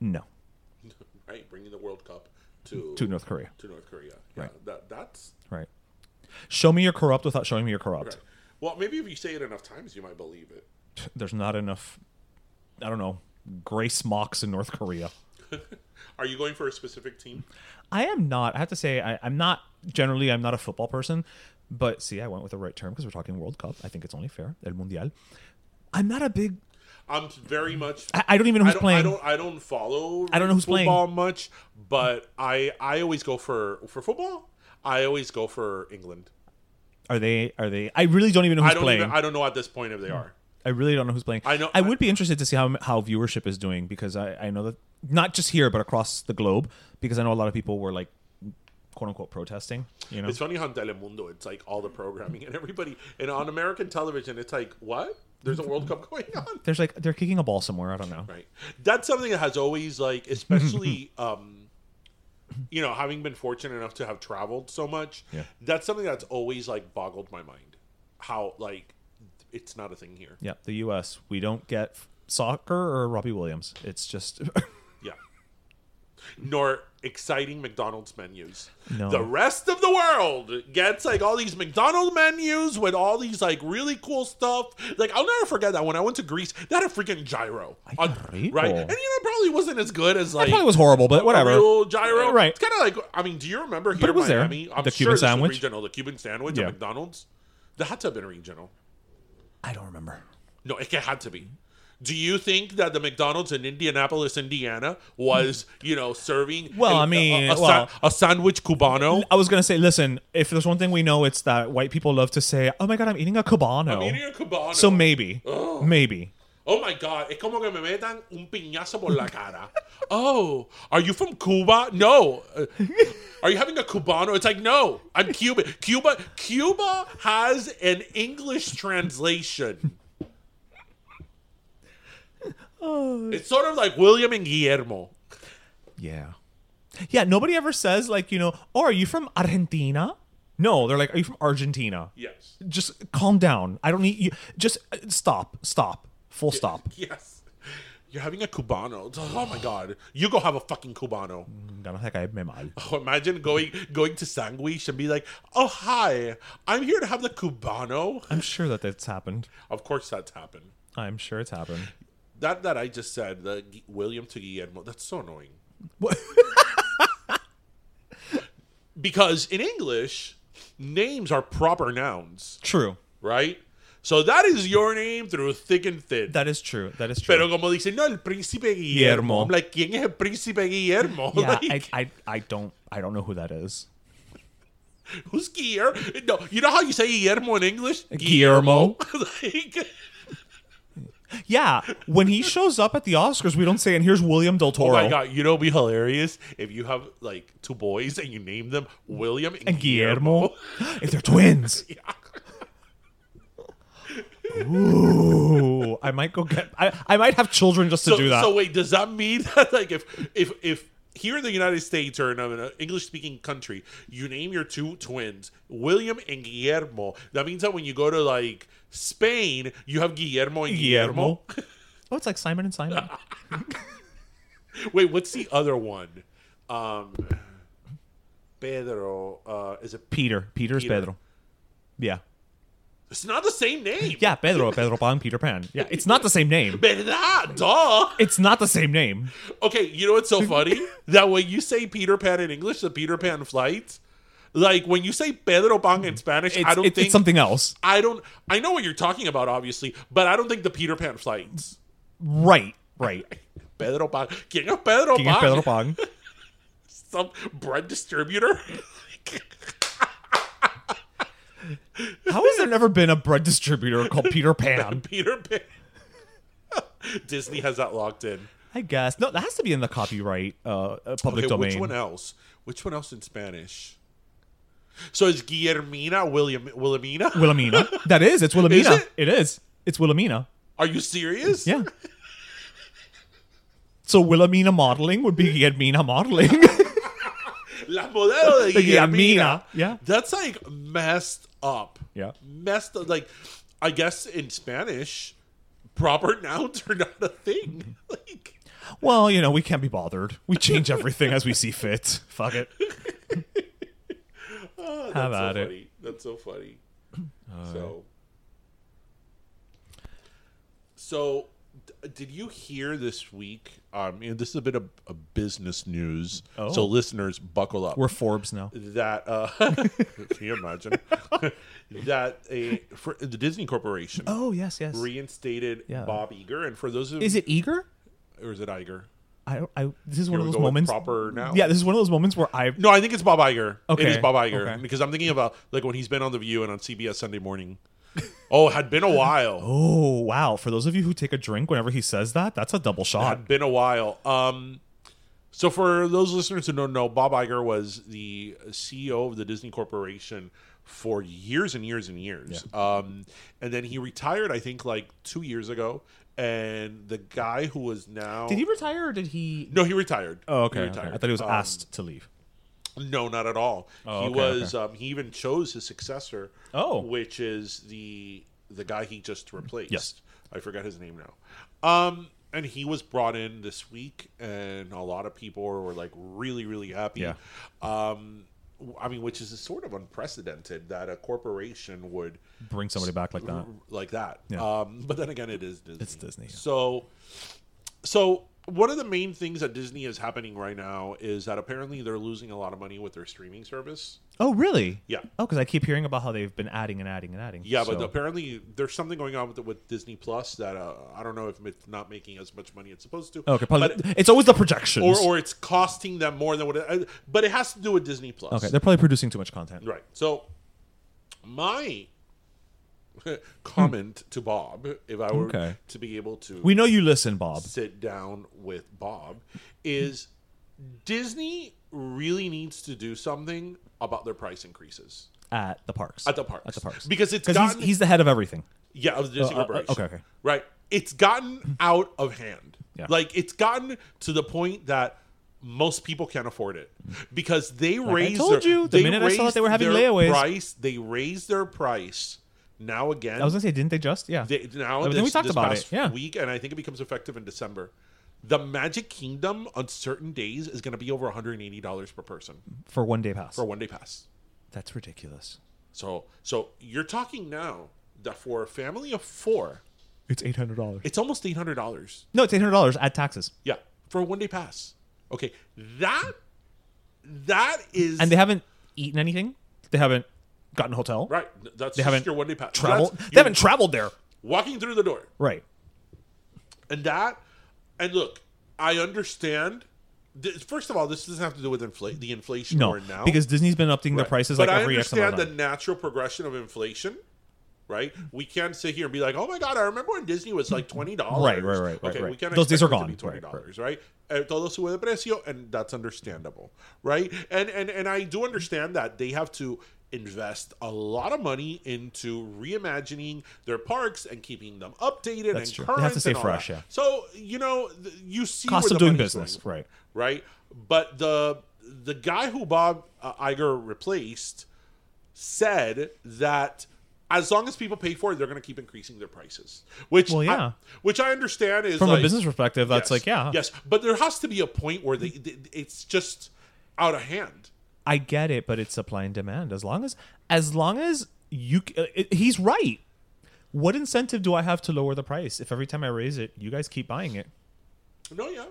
no, right, bringing the World Cup to to North Korea. to North Korea. Yeah, Right. that that's. Show me you're corrupt without showing me you're corrupt. right. Well, maybe if you say it enough times, you might believe it. There's not enough, I don't know, gray smocks in North Korea. Are you going for a specific team? I am not. I have to say, I, I'm not. Generally, I'm not a football person. But see, I went with the right term because we're talking World Cup. I think it's only fair. El Mundial. I'm not a big. I'm very much. I, I don't even know who's don't, playing. I don't. I don't follow. I don't know who's playing. football much, but I. I always go for for football. I always go for England. Are they? Are they? I really don't even know who's I don't playing. even. I don't know at this point if they are. I really don't know who's playing. I know- I would be interested to see how how viewership is doing because I I know that not just here but across the globe because I know a lot of people were like quote unquote protesting. You know. It's funny how in Telemundo it's like all the programming and everybody and on American television it's like what? There's a World Cup going on. There's like they're kicking a ball somewhere. I don't know. Right. That's something that has always like, especially, um, you know, having been fortunate enough to have traveled so much. Yeah. That's something that's always like boggled my mind. How like it's not a thing here. Yeah, the U.S. We don't get soccer or Robbie Williams. It's just Yeah. Nor exciting McDonald's menus. No. The rest of the world gets like all these McDonald's menus with all these like really cool stuff. Like I'll never forget that when I went to Greece, they had a freaking gyro, on- right? And you know, it probably wasn't as good as like it probably was horrible, but whatever. real gyro. Uh, right. It's kind of like I mean, do you remember here it in was there. Miami? I'm The sure Cuban sandwich? regional. The Cuban sandwich Yeah. at McDonald's. That had to have been regional. I don't remember. No, it had to be. Do you think that the McDonald's in Indianapolis, Indiana, was you know serving? Well, a- I mean, a, a, sa- well- a sandwich cubano. I was gonna say, listen, if there's one thing we know, it's that white people love to say, "Oh my god, I'm eating a cubano." I'm eating a cubano. so maybe, maybe. Oh my God, es como que me metan un piñazo por la cara. oh, are you from Cuba? No. Uh, are you having a Cubano? It's like, no, I'm Cuban. Cuba, Cuba has an English translation. It's sort of like William and Guillermo. Yeah. Yeah, nobody ever says like, you know, "Oh, are you from Argentina?" No, they're like, "Are you from Argentina?" Yes. Just calm down. I don't need you. Just uh, stop. Stop. Full stop. Yes. You're having a Cubano. Oh my God. You go have a fucking Cubano. Ganos de caerme mal. Oh, imagine going going to Sandwich and be like, oh, hi, I'm here to have the Cubano. I'm sure that that's happened. Of course that's happened. I'm sure it's happened. That that I just said, the William to Guillermo, that's so annoying. What? Because in English, names are proper nouns, True. right? So that is your name through thick and thin. That is true. That is true. Pero como dicen, no, el príncipe Guillermo. Guillermo. I'm like, ¿quién es el príncipe Guillermo? yeah, Like, I, I, I don't, I don't know who that is. who's Guillermo? No, you know how you say Guillermo in English? Guillermo. like, Yeah, when he shows up at the Oscars, we don't say, "And here's William Del oh Toro." my god, you know, it'd be hilarious if you have like two boys and you name them William and, And Guillermo, if they're twins. Ooh, I might go get. I, I might have children just to so, do that. so wait, does that mean that like if if if here in the United States or in an English speaking country, you name your two twins William and Guillermo, that means that when you go to like Spain, you have Guillermo and Guillermo. Guillermo. oh, it's like Simon and Simon. wait, what's the other one? Um, Pedro. Uh, is it? Peter. Peter's Peter. Pedro. Yeah. It's not the same name. Yeah, Pedro. Pedro Pan, Peter Pan. Yeah, it's not the same name. Verdad, duh. It's not the same name. Okay, you know what's so funny? that when you say Peter Pan in English, the Peter Pan flight, Like when you say Pedro Pan in Spanish, It's, I don't it's, think it's something else. I don't. I know what you're talking about, obviously, but I don't think the Peter Pan flights. Right, right. Pedro Pan. ¿Quién es Pedro King of Pan? Pedro Pong. Some bread distributor. How has there never been a bread distributor called Peter Pan? Peter Pan. Disney has that locked in. I guess. No, that has to be in the copyright uh, uh, public Okay, domain. which one else? Which one else in Spanish? So is Guillermina William Wilhelmina? Wilhelmina. That is. It's Wilhelmina. Is it? it is. It's Wilhelmina. Are you serious? Yeah. So Wilhelmina modeling would be Guillermina modeling. La modelo de Guillermina. Guillermina, yeah. That's like messed up. Yeah. Messed up. Like, I guess in Spanish, proper nouns are not a thing. Like, well, you know, we can't be bothered. We change everything as we see fit. Fuck it. How that's about so it? funny. That's so funny. so, so d- did you hear this week? Um, and this is a bit of, of business news. Oh. So listeners, buckle up. We're Forbes now. that uh, can you imagine that a for the Disney Corporation Oh yes, yes. reinstated Yeah. Bob Eager, and for those of Is it eager? or is it Iger? I, I this is one of those go with moments. proper now. Yeah, this is one of those moments where I No, I think it's Bob Iger. Okay, It is Bob Iger okay. because I'm thinking about like when he's been on the View and on CBS Sunday Morning. oh, it had been a while. Oh wow! For those of you who take a drink whenever he says that, that's a double shot. had been a while. Um, so for those listeners who don't know, Bob Iger was the CEO of the Disney Corporation for years and years and years. Um, and then he retired, I think, like two years ago. And the guy who was now Did he retire or did he? no, he retired. Oh, He okay. okay. retired. I thought he was Um, asked to leave. No, not at all. Oh, he okay, was. Um, he even chose his successor. Oh. which is the the guy he just replaced. Yes. I forgot his name now. Um, and he was brought in this week, and a lot of people were like really, really happy. Yeah. Um, I mean, which is sort of unprecedented that a corporation would Bring somebody back like that. like that. Yeah. Um, but then again, it is Disney. It's Disney, yeah. So, so one of the main things that Disney is happening right now is that apparently they're losing a lot of money with their streaming service. Oh really? Yeah. Oh, because I keep hearing about how they've been adding and adding and adding. Yeah, but apparently there's something going on with with Disney Plus that uh, I don't know if it's not making as much money it's supposed to. okay, probably, but, it's always the projections. or or it's costing them more than what. It, uh, but it has to do with Disney Plus. okay, they're probably producing too much content. right. So my comment to Bob, if I were Okay. to be able to We know you listen, Bob. sit down with Bob, is Disney really needs to do something about their price increases At the parks. at the parks. At the parks. because it's Because he's, he's the head of everything. Yeah, of the Disney Uh, uh, okay, okay. Right. It's gotten out of hand. Yeah. Like it's gotten to the point that most people can't afford it because they I raised. told their, you, the minute I saw that they were having layaways. Price. They raised their price. Now again, I was gonna say, didn't they just? Yeah. they, now I this, we talked about past it, yeah. week, and I think it becomes effective in December. The Magic Kingdom on certain days is going to be over one hundred and eighty dollars per person for one day pass. for one day pass. That's ridiculous. So, so you're talking now that for a family of four, It's eight hundred dollars. it's almost eight hundred dollars. No, it's eight hundred dollars add taxes, Yeah, for a one day pass. Okay, that that is and they haven't eaten anything. They haven't gotten a hotel. right. That's They haven't your one day pass. Traveled. That's- They haven't traveled there. walking through the door, Right. and that. And look, I understand. th- First of all, this doesn't have to do with infl- the inflation No, now because Disney's been upping their Right. prices but like I every X amount understand of the natural progression of inflation. Right, we can't sit here and be like, "Oh my God, I remember when Disney was like twenty dollars." Right, right, right, Okay, right. we can't. Those days are gone. Twenty Right, right. dollars, right? Eh, Todo sube de precio, and that's understandable, right? And and and I do understand that they have to invest a lot of money into reimagining their parks and keeping them updated That's and true. They current. have to stay fresh, yeah. So you know, th- you see Cost of doing business, going right? right? But the the guy who Bob uh, Iger replaced said that as long as people pay for it, they're going to keep increasing their prices. Which, Well, yeah. I, which I understand is From like- a business perspective, that's yes, like, yeah, yes. But there has to be a point where they, they- it's just out of hand. I get it, but it's supply and demand. As long as, as long as you, uh, it, he's right. What incentive do I have to lower the price if every time I raise it, you guys keep buying it? No, yeah.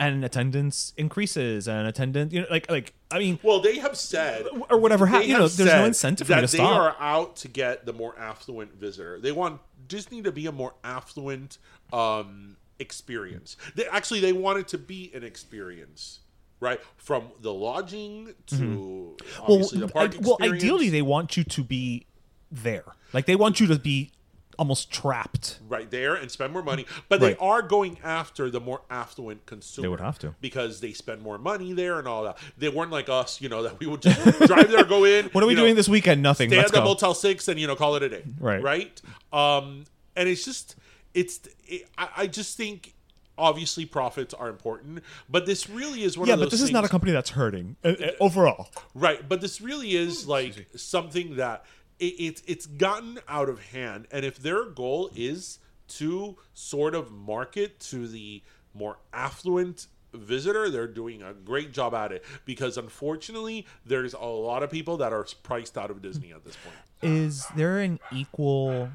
and attendance increases and attendance you know like like I mean Well, they have said or whatever ha- you know there's no incentive for you to they stop. are out to get the more affluent visitor. They want Disney to be a more affluent um, experience. They actually they want it to be an experience, right? From the lodging to obviously the park I- well, ideally they want you to be there. Like they want you to be almost trapped. right there and spend more money. But Right. they are going after the more affluent consumer. They would have to. because they spend more money there and all that. They weren't like us, you know, that we would just drive there, go in. What are we know, doing this weekend? Nothing. Stay Let's at the go. Motel Six and you know call it a day. Right. Right. Um, and it's just it's it, I, I just think obviously profits are important, but this really is one yeah, of those. Yeah, but this is not a company that's hurting uh, uh, overall. Right, but this really is like something that it, it's it's gotten out of hand, and if their goal is to sort of market to the more affluent visitor, they're doing a great job at it. Because unfortunately, there's a lot of people that are priced out of Disney at this point. Is there an equal?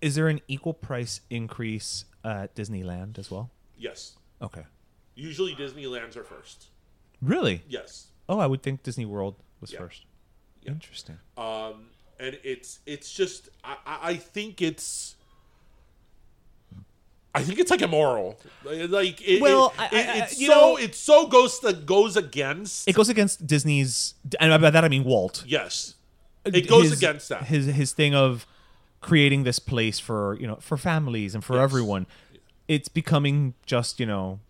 Is there an equal price increase at Disneyland as well? Yes, Okay. usually Disneylands are first. Really? Yes, Oh, I would think Disney World was Yeah. first. Yeah. Interesting. um, and it's it's just I, I I think it's. I think it's like immoral, like it, Well, it- I- it- I- it's you so know- it so goes that goes against It goes against Disney's, and by that I mean Walt. yes, it goes his- against that. His his thing of creating this place for you know for families and for Yes. everyone. It's becoming just you know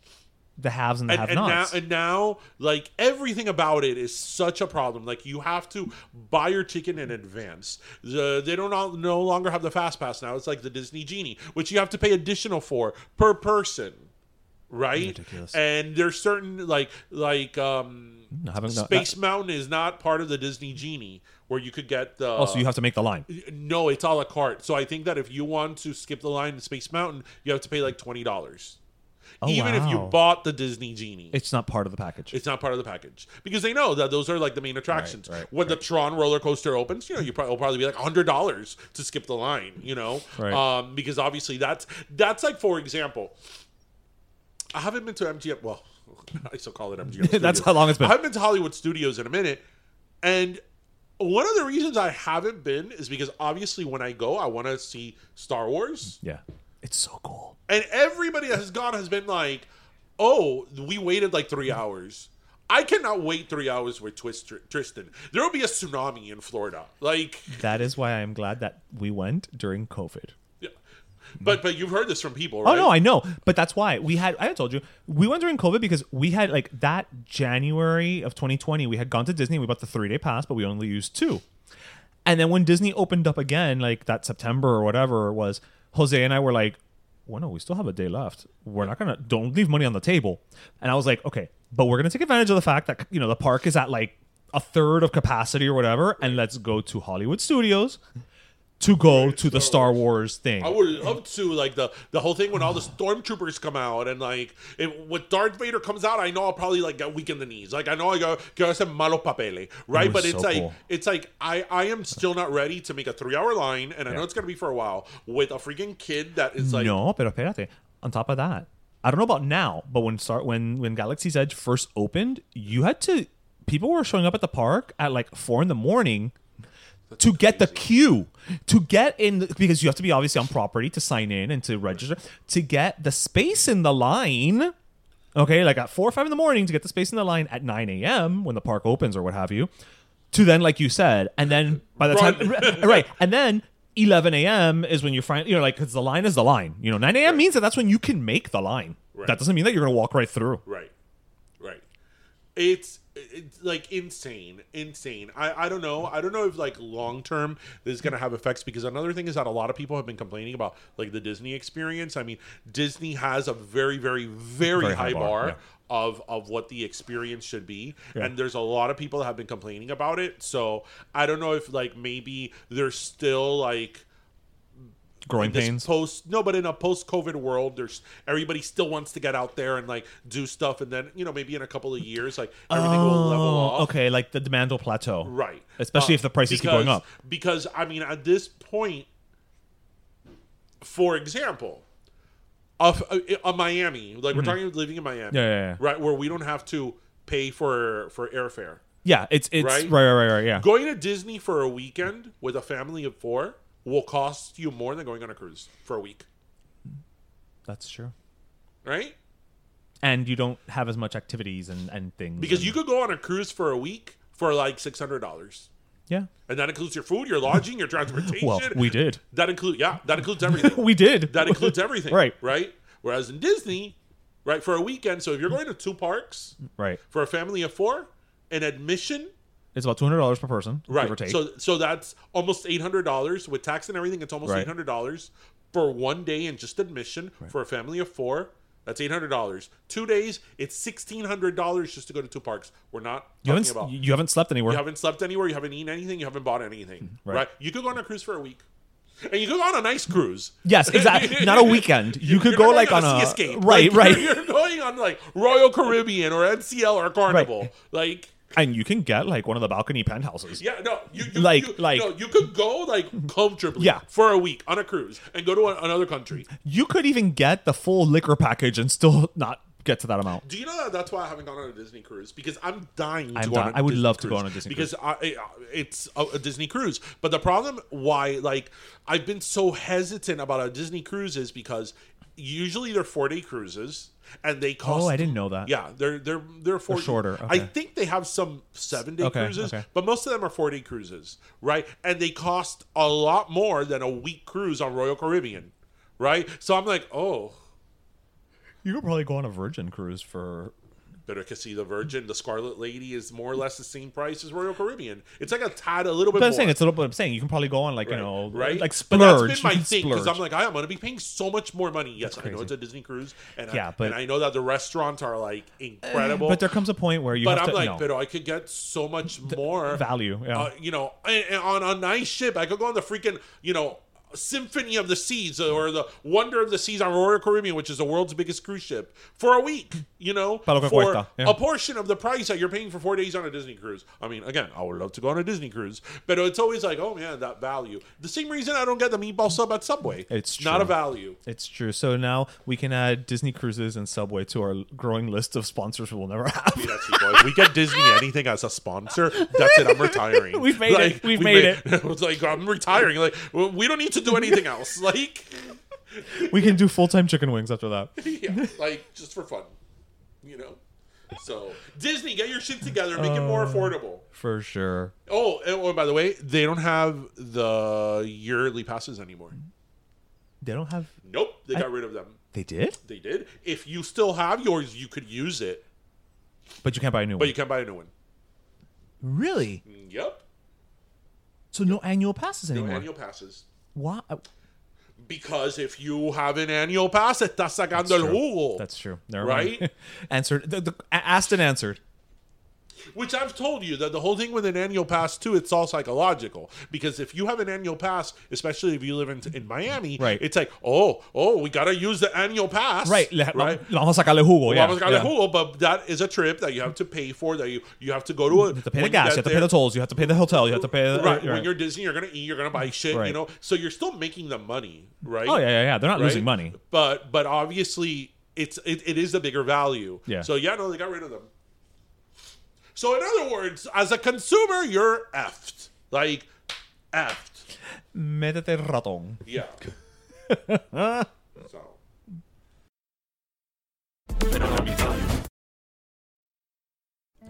the haves and the and, have and now nots. and now like everything about it is such a problem like you have to buy your ticket in advance the, they don't al- no longer have the fast pass now it's like the disney genie which you have to pay additional for per person right Ridiculous. and there's certain like like um having space mountain is not part of the disney genie where you could get the oh, so you have to make the line. no it's a la carte so i think that if you want to skip the line in space mountain you have to pay like $20 Oh, even if you bought the disney genie It's not part of the package. it's not part of the package because they know that those are like the main attractions. right, when the Tron roller coaster opens, you know, you probably will probably be like hundred dollars to skip the line. You know, Right. um, because obviously that's that's like for example, I haven't been to MGM. Well, I still call it MGM. That's how long it's been. I haven't been to Hollywood Studios in a minute, and one of the reasons I haven't been is because obviously when I go, I want to see Star Wars. yeah, it's so cool. And everybody that has gone has been like, "Oh, we waited like three hours. I cannot wait three hours with Twist- Tristan. There will be a tsunami in Florida. Like, That is why I am glad that we went during COVID. But but you've heard this from people, right? Oh no, I know, but that's why we had. I had told you we went during COVID because we had like that January of 2020. We had gone to Disney. We bought the three day pass, but we only used two. And then when Disney opened up again, like that September or whatever it was, Jose and I were like, "Well, no, we still have a day left. We're not gonna don't leave money on the table." And I was like, "Okay, but we're gonna take advantage of the fact that you know the park is at like a third of capacity or whatever, and let's go to Hollywood Studios." To go to the Star Wars thing. I would love to like the the whole thing when all the stormtroopers come out and like if, when Darth Vader comes out, I know I'll probably like get weak in the knees. Like I know I go go hacer malo papele, right? It But it's so like cool. it's like I I am still not ready to make a three hour line, and I know it's gonna be for a while with a freaking kid that is like no, pero espérate. On top of that, I don't know about now, but when start when when Galaxy's Edge first opened, you had to people were showing up at the park at like four in the morning to get the queue to get in the, because you have to be obviously on property to sign in and to register to get the space in the line okay like at 4 or 5 in the morning to get the space in the line at 9 a.m when the park opens or what have you to then like you said and then by the time right and then 11 a.m is when you find you know like because the line is the line you know 9 a.m means that that's when you can make the line Right. that doesn't mean that you're gonna walk right through Right. Right. It's it's like insane, insane. I, I don't know. I don't know if like long term this is gonna have effects because another thing is that a lot of people have been complaining about like the Disney experience. I mean, Disney has a very, very, very, Very high, high bar, bar, yeah. of of what the experience should be, Yeah. and there's a lot of people that have been complaining about it. So I don't know if like maybe there's still like growing pains post no but in a post covid world there's everybody still wants to get out there and like do stuff and then you know maybe in a couple of years like everything will level Oh, off okay like the demand will plateau right especially Uh, if the prices keep going up because i mean at this point for example of uh, uh, Miami, like we're talking about living in Miami, Mm-hmm. Yeah, yeah, yeah. right, where we don't have to pay for for airfare. Yeah, it's it's Right? right, right, right, right. Yeah, Going to Disney for a weekend with a family of four will cost you more than going on a cruise for a week, that's true. right? And you don't have as much activities and and things Because and- you could go on a cruise for a week for like six hundred dollars, yeah. and that includes your food, your lodging, your transportation. Well, we did. That include yeah, that includes everything. We did. that includes everything, Right. Right. Whereas in Disney, right, for a weekend, so if you're going to two parks right. for a family of four, an admission, It's about two hundred dollars per person, right? give or take. So so that's almost eight hundred dollars with tax and everything. It's almost Right. eight hundred dollars for one day and just admission for a family of four. That's eight hundred dollars. Two days, it's sixteen hundred dollars just to go to two parks. We're not you talking haven't about. you haven't slept anywhere. You haven't slept anywhere. You haven't eaten anything. You haven't bought anything. Hmm, right. Right. You could go on a cruise for a week, and you could go on a nice cruise. Yes, exactly. Not a weekend. You could go like going on a Escape. right, Like, right. You're, you're going on like Royal Caribbean or NCL or Carnival. Like, and you can get like one of the balcony penthouses. yeah, no, you, you Like- you, like- no, you could go like comfortably, Yeah. for a week on a cruise and go to a, another country. You could even get the full liquor package and still not get to that amount. Do you know that that's why I haven't gone on a Disney cruise because I'm dying to I'm go on. dying- A I would Disney love to go on a Disney because I, I- it's a, a Disney cruise. But the problem why like I've been so hesitant about a Disney cruise is because usually they're four day cruises and they cost. Oh, I didn't know that. Yeah, they're they're they're four shorter, I think they have some seven day Okay, cruises, okay. but most of them are four day cruises, right? And they cost a lot more than a week cruise on Royal Caribbean, right? So I'm like, oh. You could probably go on a Virgin cruise for Better the Virgin, the Scarlet Lady is more or less the same price as Royal Caribbean. It's like a tad, a little bit But I'm saying it's a little bit. I'm saying you can probably go on like right, you know, right? like But splurge. that's been my thing because. I'm like, I am going to be paying so much more money. Yes, I know it's a Disney cruise, and Yeah, I, but- and I know that the restaurants are like incredible. but there comes a point where you but I'm to like, no, but I could get so much more value. Yeah. uh, you know, and, and on a nice ship, I could go on the freaking, you know, Symphony of the Seas or the Wonder of the Seas on Royal Caribbean, which is the world's biggest cruise ship, for a week. You know, Para lo que for yeah. a portion of the price that you're paying for four days on a Disney cruise. I mean, again, I would love to go on a Disney cruise, but it's always like, oh man, that value. The same reason I don't get the meatball sub at Subway. It's not a value. It's true. So now we can add Disney cruises and Subway to our growing list of sponsors we'll never have. It, boy. If we get Disney anything as a sponsor, that's it. I'm retiring. We've made it. We've we made it. it's like I'm retiring. Like we don't need to do anything else. Like we can do full time chicken wings after that. yeah, like just for fun, you know. So Disney, get your shit together, make it more um, affordable. For sure. Oh, and oh, by the way, they don't have the yearly passes anymore. They don't have. Nope, they got rid of them. They did, They did. If you still have yours, you could use it, but you can't buy a new but one. But you can't buy a new one. Really? Mm, yep, So no annual passes anymore. no annual passes. Why? Because if you have an annual pass, estás sacando el jugo. That's true. Never Right? mind. answered. The, the, asked and answered. Which I've told you that the whole thing with an annual pass too, it's all psychological. Because if you have an annual pass, especially if you live in, in Miami, Right. it's like, oh, oh, we gotta use the annual pass, Right. Le, right. vamos a sacarle jugo. Yeah. Vamos a sacarle yeah. jugo, but that is a trip that you have to pay for. That you you have to go to a. You have to pay the gas. You have to pay the tolls. You have to pay the hotel. You have to pay the. Right. uh, When you're Disney, you're gonna eat. You're gonna buy shit. You know. So you're still making the money, right? oh yeah, yeah, yeah. They're not right? losing money. But but obviously it's it, it is the bigger value. Yeah. So yeah, no, they got rid of them. So in other words, as a consumer, you're effed. Like effed. Métete ratón. Yeah. so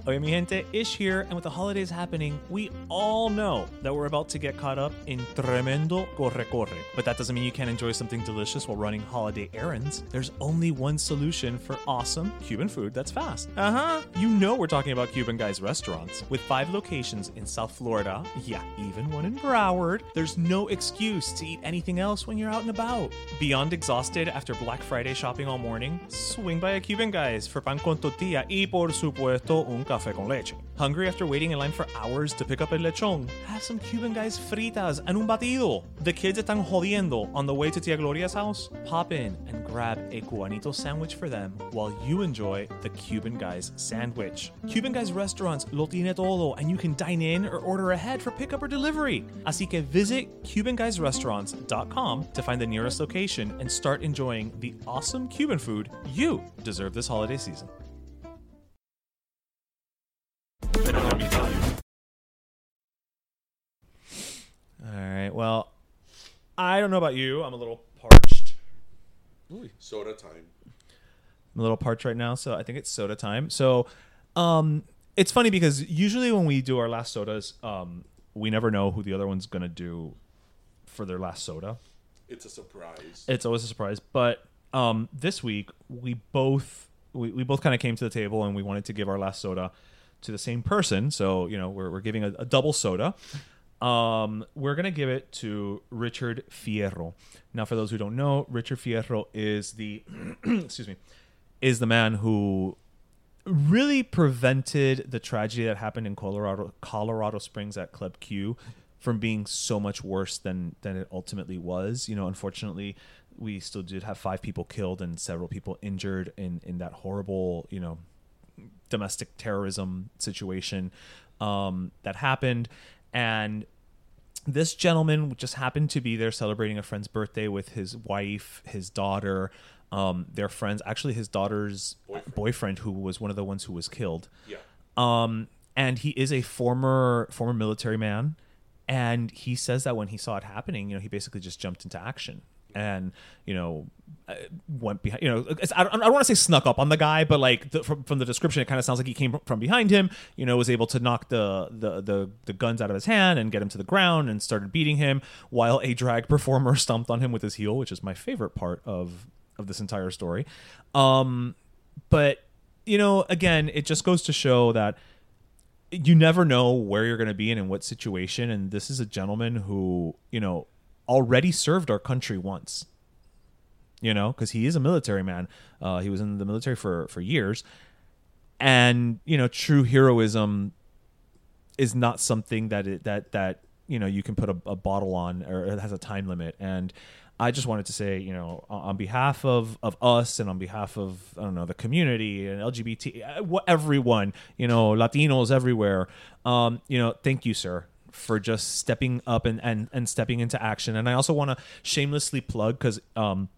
Oye, mi gente, Ish here, and with the holidays happening, we all know that we're about to get caught up in tremendo corre corre. But that doesn't mean you can't enjoy something delicious while running holiday errands. There's only one solution for awesome Cuban food that's fast. Uh huh. You know we're talking about Cuban Guys restaurants. With five locations in South Florida, yeah, even one in Broward, there's no excuse to eat anything else when you're out and about. Beyond exhausted after Black Friday shopping all morning, swing by a Cuban Guys for pan con tortilla y por supuesto un café con leche. Hungry after waiting in line for hours to pick up a lechon? Have some Cuban guys fritas and un batido. The kids están jodiendo on the way to Tia Gloria's house? Pop in and grab a guanito sandwich for them while you enjoy the Cuban Guys sandwich. Cuban Guys restaurants lo tiene todo and you can dine in or order ahead for pickup or delivery. Así que visit cubanguysrestaurants.com to find the nearest location and start enjoying the awesome Cuban food you deserve this holiday season. All right. Well, I don't know about you. I'm a little parched. Ooh. Soda time. I'm a little parched right now, so I think it's soda time. So, um, it's funny because usually when we do our last sodas, um, we never know who the other one's gonna do for their last soda. It's a surprise. It's always a surprise. But um, this week we both we, we both kind of came to the table and we wanted to give our last soda to the same person. So you know we're we're giving a, a double soda. Um, we're gonna give it to Richard Fierro. Now, for those who don't know, Richard Fierro is the excuse me is the man who really prevented the tragedy that happened in Colorado Colorado Springs at Club Q from being so much worse than than it ultimately was. You know, unfortunately, we still did have five people killed and several people injured in in that horrible, you know, domestic terrorism situation um, that happened, and this gentleman just happened to be there celebrating a friend's birthday with his wife, his daughter, um, their friends. Actually, his daughter's Boyfriend. boyfriend, who was one of the ones who was killed. yeah. Um, and he is a former former military man, and he says that when he saw it happening, you know, he basically just jumped into action and you know uh, went behind. You know, I don't, don't want to say snuck up on the guy, but like the, from, from the description, it kind of sounds like he came from behind him. You know, was able to knock the, the the the guns out of his hand and get him to the ground and started beating him while a drag performer stomped on him with his heel, which is my favorite part of of this entire story. Um, but you know, again, it just goes to show that you never know where you're going to be and in what situation. And this is a gentleman who, you know, already served our country once. You know, because he is a military man. Uh, he was in the military for for years, and you know, true heroism is not something that it, that that you know you can put a, a bottle on or it has a time limit. And I just wanted to say, you know, on behalf of of us and on behalf of I don't know the community and LGBT, uh, everyone, you know, Latinos everywhere, um, you know, thank you, sir, for just stepping up and and, and stepping into action. And I also want to shamelessly plug because um,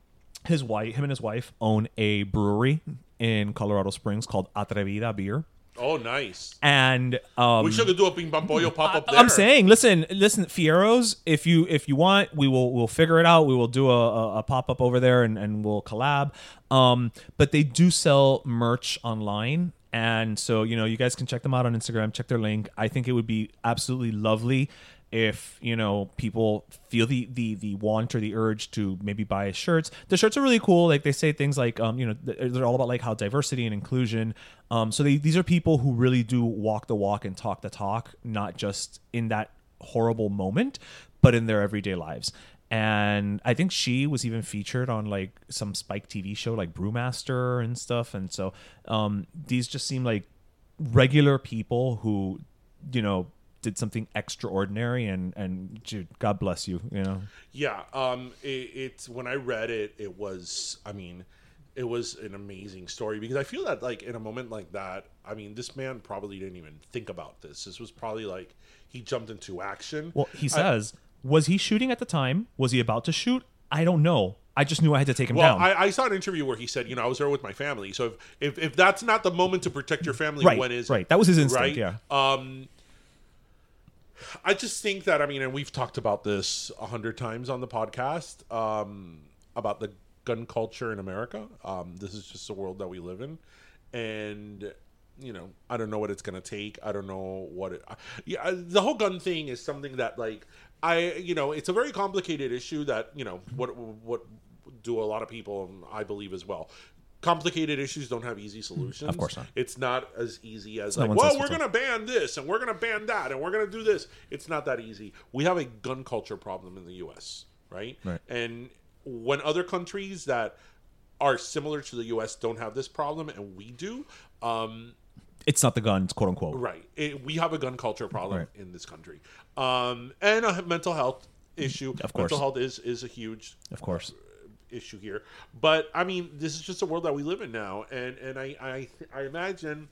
his wife, him and his wife own a brewery in Colorado Springs called Atrevida Beer. Oh, nice. And um, we should do a ping pong pollo pop up there. I'm saying, listen, listen, Fierros, if you if you want, we will we'll figure it out. We will do a, a, a pop up over there and, and we'll collab. Um, but they do sell merch online. And so, you know, you guys can check them out on Instagram, check their link. I think it would be absolutely lovely if, you know, people feel the the the want or the urge to maybe buy shirts. The shirts are really cool. Like they say things like um, you know, they're all about like how diversity and inclusion. Um, so they, these are people who really do walk the walk and talk the talk, not just in that horrible moment, but in their everyday lives. And I think she was even featured on like some Spike TV show like Brewmaster and stuff. And so um, these just seem like regular people who, you know, did something extraordinary and and dude, God bless you, you know. Yeah, um, it, it's when I read it, it was. I mean, it was an amazing story because I feel that like in a moment like that, I mean, this man probably didn't even think about this. This was probably like he jumped into action. Well, he says, was he shooting at the time? Was he about to shoot? I don't know. I just knew I had to take him Well, down. I, I saw an interview where he said, you know, I was there with my family. So if, if, if that's not the moment to protect your family, right, when is right. That was his instinct. right? Yeah. Um, I just think that I mean, and we've talked about this a hundred times on the podcast um, about the gun culture in America. Um, this is just the world that we live in, and you know, I don't know what it's gonna take. I don't know what it. Yeah, the whole gun thing is something that like I, you know, it's a very complicated issue that you know what what do a lot of people, and I believe as well. Complicated issues don't have easy solutions. Of course not. It's not as easy as not like, well, we're gonna ban this and we're gonna ban that and we're gonna do this. It's not that easy. We have a gun culture problem in the U.S. Right. Right. And when other countries that are similar to the U.S. don't have this problem and we do, um, it's not the guns, quote unquote. Right. It, we have a gun culture problem Right. in this country, um, and a mental health issue. Of course. mental health is is a huge Of course. issue here. But I mean, this is just a world that we live in now, and and I I, I imagine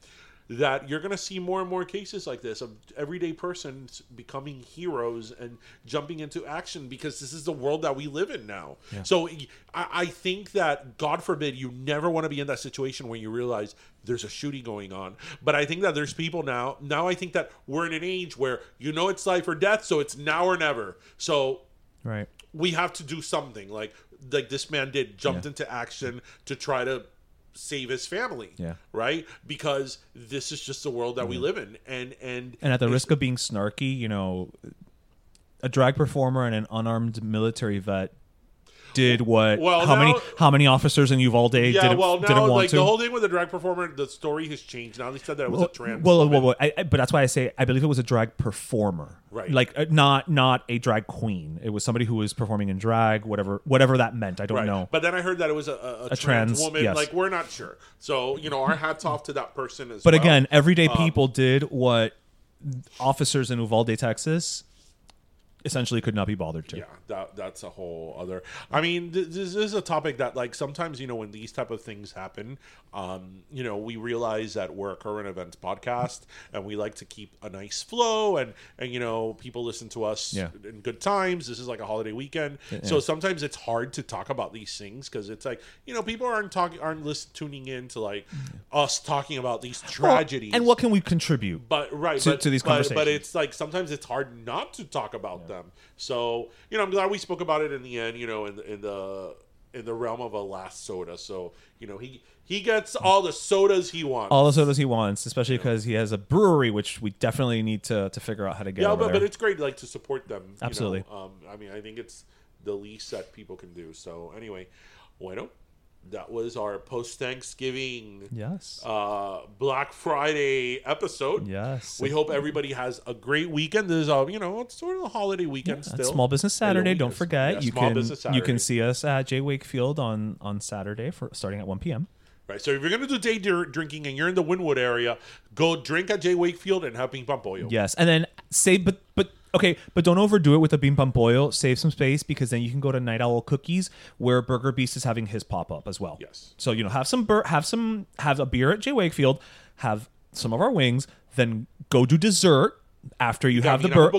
that you're going to see more and more cases like this of everyday persons becoming heroes and jumping into action because this is the world that we live in now. So I, I think that God forbid you never want to be in that situation when you realize there's a shooting going on. But I think that there's people now. Now I think that we're in an age where you know it's life or death, so it's now or never. So Right. we have to do something like like this man did jumped Yeah. into action to try to save his family Yeah. right? Because this is just the world that we live in. And and And at the risk of being snarky, you know, a drag performer and an unarmed military vet did what Well, how many how many officers in Uvalde yeah didn't, well didn't now want like to? the whole thing with the drag performer the story has changed now they said that it was well, a trans well, well, woman. well, I, I- but that's why I say I believe it was a drag performer, Right. Like uh, not not a drag queen. It was somebody who was performing in drag, whatever whatever that meant. I don't Right. know. But then I heard that it was a, a, a, trans, trans, woman. yes. Like we're not sure. So you know, our hats off to that person as But well. again, everyday Um, people did what officers in Uvalde, Texas, essentially could not be bothered to. yeah that that's a whole other i mean th- this is a topic that like sometimes you know when these type of things happen um you know we realize that we're a current events podcast and we like to keep a nice flow and and you know people listen to us Yeah. in good times this is like a holiday weekend so sometimes it's hard to talk about these things because it's like you know people aren't talking aren't listen, tuning in to like us talking about these Well, tragedies and what can we contribute? but right to- but, to these but, but it's like sometimes it's hard not to talk about them so you know i'm glad we spoke about it in the end you know in the in the in the realm of a last soda so you know he he gets all the sodas he wants all the sodas he wants, especially because he has a brewery, which we definitely need to, to figure out how to get. yeah but, there. but it's great like to support them you know. Absolutely. um i mean i think it's the least that people can do so anyway bueno that was our post thanksgiving yes, uh black friday episode yes. We hope everybody has a great weekend. This is a you know it's sort of a holiday weekend Yeah, still. Small Business Saturday. Don't forget Yeah, you can you can see us at J. Wakefield on on Saturday for starting at one p.m. Right. So if you're gonna do day drinking and you're in the Wynwood area, go drink at J. Wakefield and have ping pong pollo. Yes, and then say but but okay, but don't overdo it with the ping pong pollo. Save some space because then you can go to Night Owl Cookies where Burger Beast is having his pop up as well. Yes. So you know, have some bur- have some have a beer at J. Wakefield, have some of our wings, then go do dessert after you have the burger.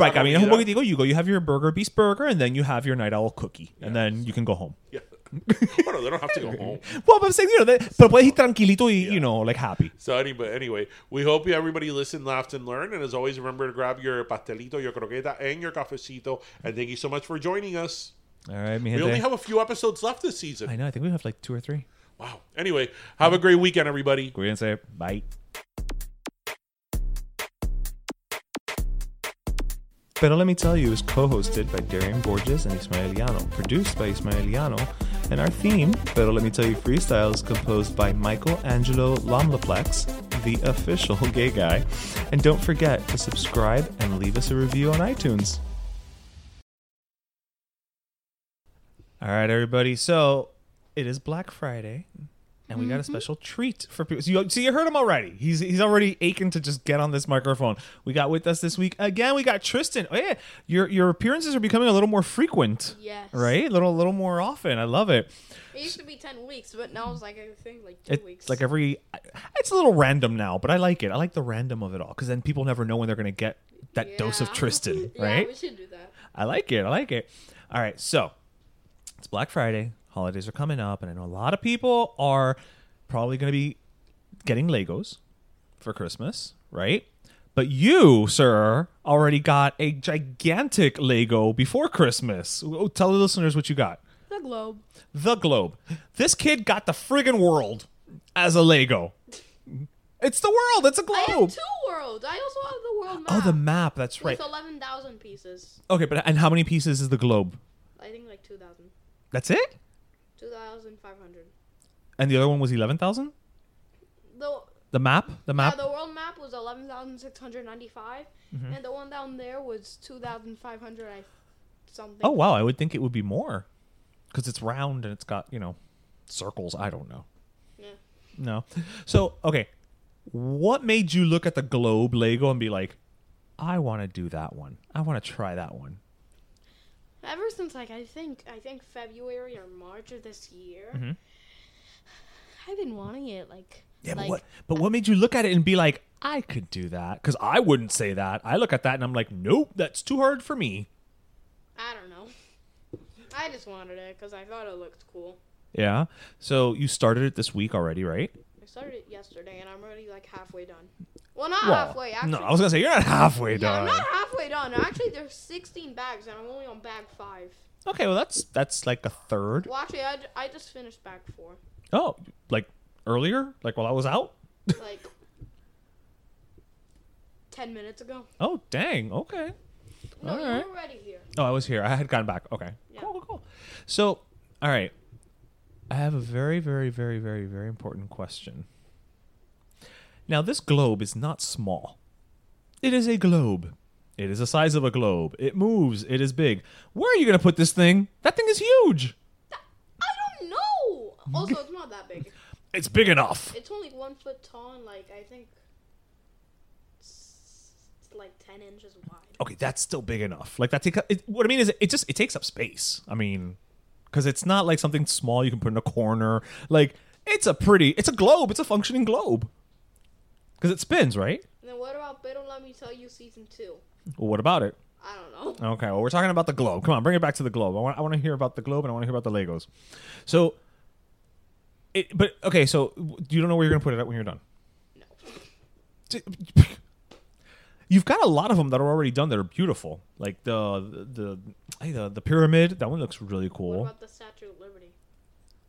Right, I mean, un poquitico, you go, you have your Burger Beast burger, and then you have your Night Owl cookie, and then you can go home. Yeah. well, they don't have to go home. Well, but I'm saying, you know, that, pero puedes ir tranquilito y, you know, like happy. So anyway, anyway, we hope you everybody listened, laughed, and learned. And as always, remember to grab your pastelito, your croqueta, and your cafecito. And thank you so much for joining us. All right, mi We only have a few episodes left this season. I know, I think we have like two or three. Wow. Anyway, have a great weekend, everybody. Cuídense. Bye. Pero Let Me Tell You is co hosted by Darian Borges and Ismaeliano, produced by Ismaeliano, and our theme, Pero Let Me Tell You Freestyle, is composed by Michael Angelo Lomlaplex, the official gay guy. And don't forget to subscribe and leave us a review on iTunes. All right, everybody. So it is Black Friday, and we got a mm-hmm. special treat for people. So you, so you heard him already. He's he's already aching to just get on this microphone. We got with us this week again. We got Tristan. Oh yeah, your your appearances are becoming a little more frequent. Yes. Right, a little little more often. I love it. It used to be ten weeks, but now it's like I think like two It's weeks. like every. It's a little random now, but I like it. I like the random of it all because then people never know when they're gonna get that dose of Yeah. Tristan. yeah, Right. we should do that. I like it. I like it. All right, so it's Black Friday. Holidays are coming up, and I know a lot of people are probably going to be getting Legos for Christmas, right? But you, sir, already got a gigantic Lego before Christmas. Oh, Tell the listeners what you got. The globe. The globe. This kid got the friggin' world as a Lego. It's the world. It's a globe. I have two worlds. I also have the world map. Oh, the map. That's right. With eleven thousand pieces. Okay, but and how many pieces is the globe? I think like two thousand. That's it. Two thousand five hundred. And the other one was eleven thousand. The The map. The map. yeah, the world map was eleven thousand six hundred ninety-five, Mm-hmm. and the one down there was two thousand five hundred. I something. Oh wow, I would think it would be more because it's round and it's got you know circles. I don't know. Yeah. No. So okay, what made you look at the globe Lego and be like, I want to do that one. I want to try that one. Ever since like I think I think February or March of this year, Mhm. I've been wanting it. Like Yeah, like, but what? But what made you look at it and be like, I could do that? Because I wouldn't say that. I look at that and I'm like, nope, that's too hard for me. I don't know. I just wanted it because I thought it looked cool. Yeah. So you started it this week already, right? I started it yesterday and I'm already like halfway done. Well, not Well, halfway. Actually, no, I was gonna say you're not halfway yeah, done. I'm not halfway done. Actually, there's 16 bags and I'm only on bag five. Okay, well that's that's like a third. Well, actually, I, I just finished bag four. Oh, like earlier, like while I was out. Like 10 minutes ago. Oh, dang. Okay. No, All you right. were already here. Oh, I was here. I had gone back. Okay. Yeah. Cool, cool, cool. So, all right. I have a very, very, very, very, very important question. Now, this globe is not small. It is a globe. It is the size of a globe. It moves. It is big. Where are you going to put this thing? That thing is huge. I don't know. Also, it's not that big. It's big enough. It's only one foot tall and like I think it's like 10 inches wide. Okay, that's still big enough. Like that take it, what I mean is it just it takes up space. I mean, cuz it's not like something small you can put in a corner. Like it's a pretty it's a globe. It's a functioning globe. Cuz it spins, right? And then what about Don't Let Me Tell You season two? Well, what about it? I don't know. Okay, well, we're talking about the globe. Come on, bring it back to the globe. I want, I want to hear about the globe and I want to hear about the Legos. So, it, but okay, so you don't know where you're going to put it at when you're done. No. You've got a lot of them that are already done that are beautiful, like the the the, the pyramid. That one looks really What cool. about the Statue of Liberty?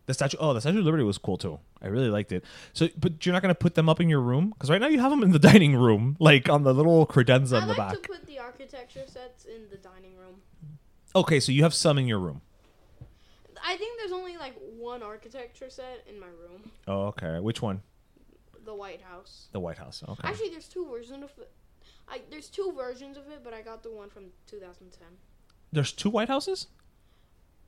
The statue. Oh, the Statue of Liberty was cool too. I really liked it. So, but you're not going to put them up in your room because right now you have them in the dining room, like on the little credenza I in the like back. to put the architecture sets in the dining room. Okay, so you have some in your room. I think there's only like one architecture set in my room. Oh, okay. Which one? The White House. The White House. Okay. Actually, there's two versions of it. I, there's two versions of it, but I got the one from 2010. There's two White Houses.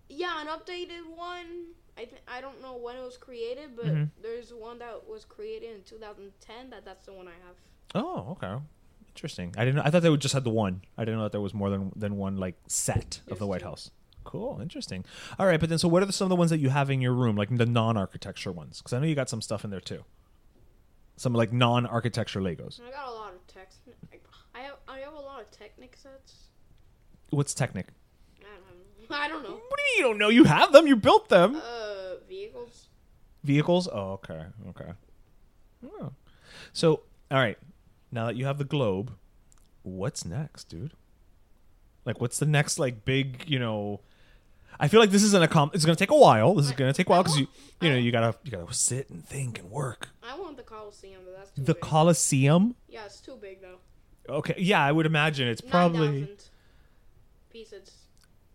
Yeah, an updated one. I th- I don't know when it was created, but Mhm. there's one that was created in 2010. That that's the one I have. Oh, okay. Interesting. I didn't. I thought they would just had the one. I didn't know that there was more than than one like set of the White. House. Cool. Interesting. All right, but then so what are the, some of the ones that you have in your room, like the non-architecture ones? Because I know you got some stuff in there too. Some like non-architecture Legos. I got a lot of text. I have I have a lot of Technic sets. What's Technic? I don't know. I don't know. What do you, you don't know? You have them. You built them. Uh, vehicles. Vehicles. Oh, okay. Okay. Oh. So, all right. Now that you have the globe, what's next, dude? Like, what's the next like big? You know, I feel like this isn't a com. It's gonna take a while. This is gonna take a while because you, you know, you gotta you gotta sit and think and work. I want the Coliseum, but that's too The big. Colosseum. yeah, it's too big though. Okay. Yeah, I would imagine it's probably 9,000 pieces.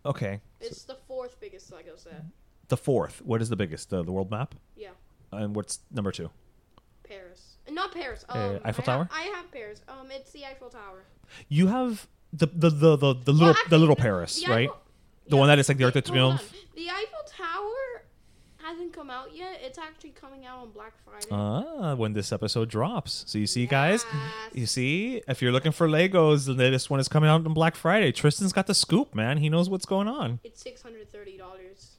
Okay. It's the fourth biggest Lego set. The fourth. What is the biggest? The the world map. Yeah, And what's number two? Paris. Not Paris. Um, Uh, Eiffel I Tower? Have, I have Paris. Um, it's the Eiffel Tower. You have the the the the, the little Well, the little Paris, the right? Eiffel- The yeah, one that is like the Arc de wait, hold Triomphe. on. The Eiffel Tower hasn't come out yet. It's actually coming out on Black Friday. Ah, when this episode drops. So you see, guys, you see, if you're looking for Legos, the latest one is coming out on Black Friday. Tristan's got the scoop, man. He knows what's going on. It's six hundred thirty dollars.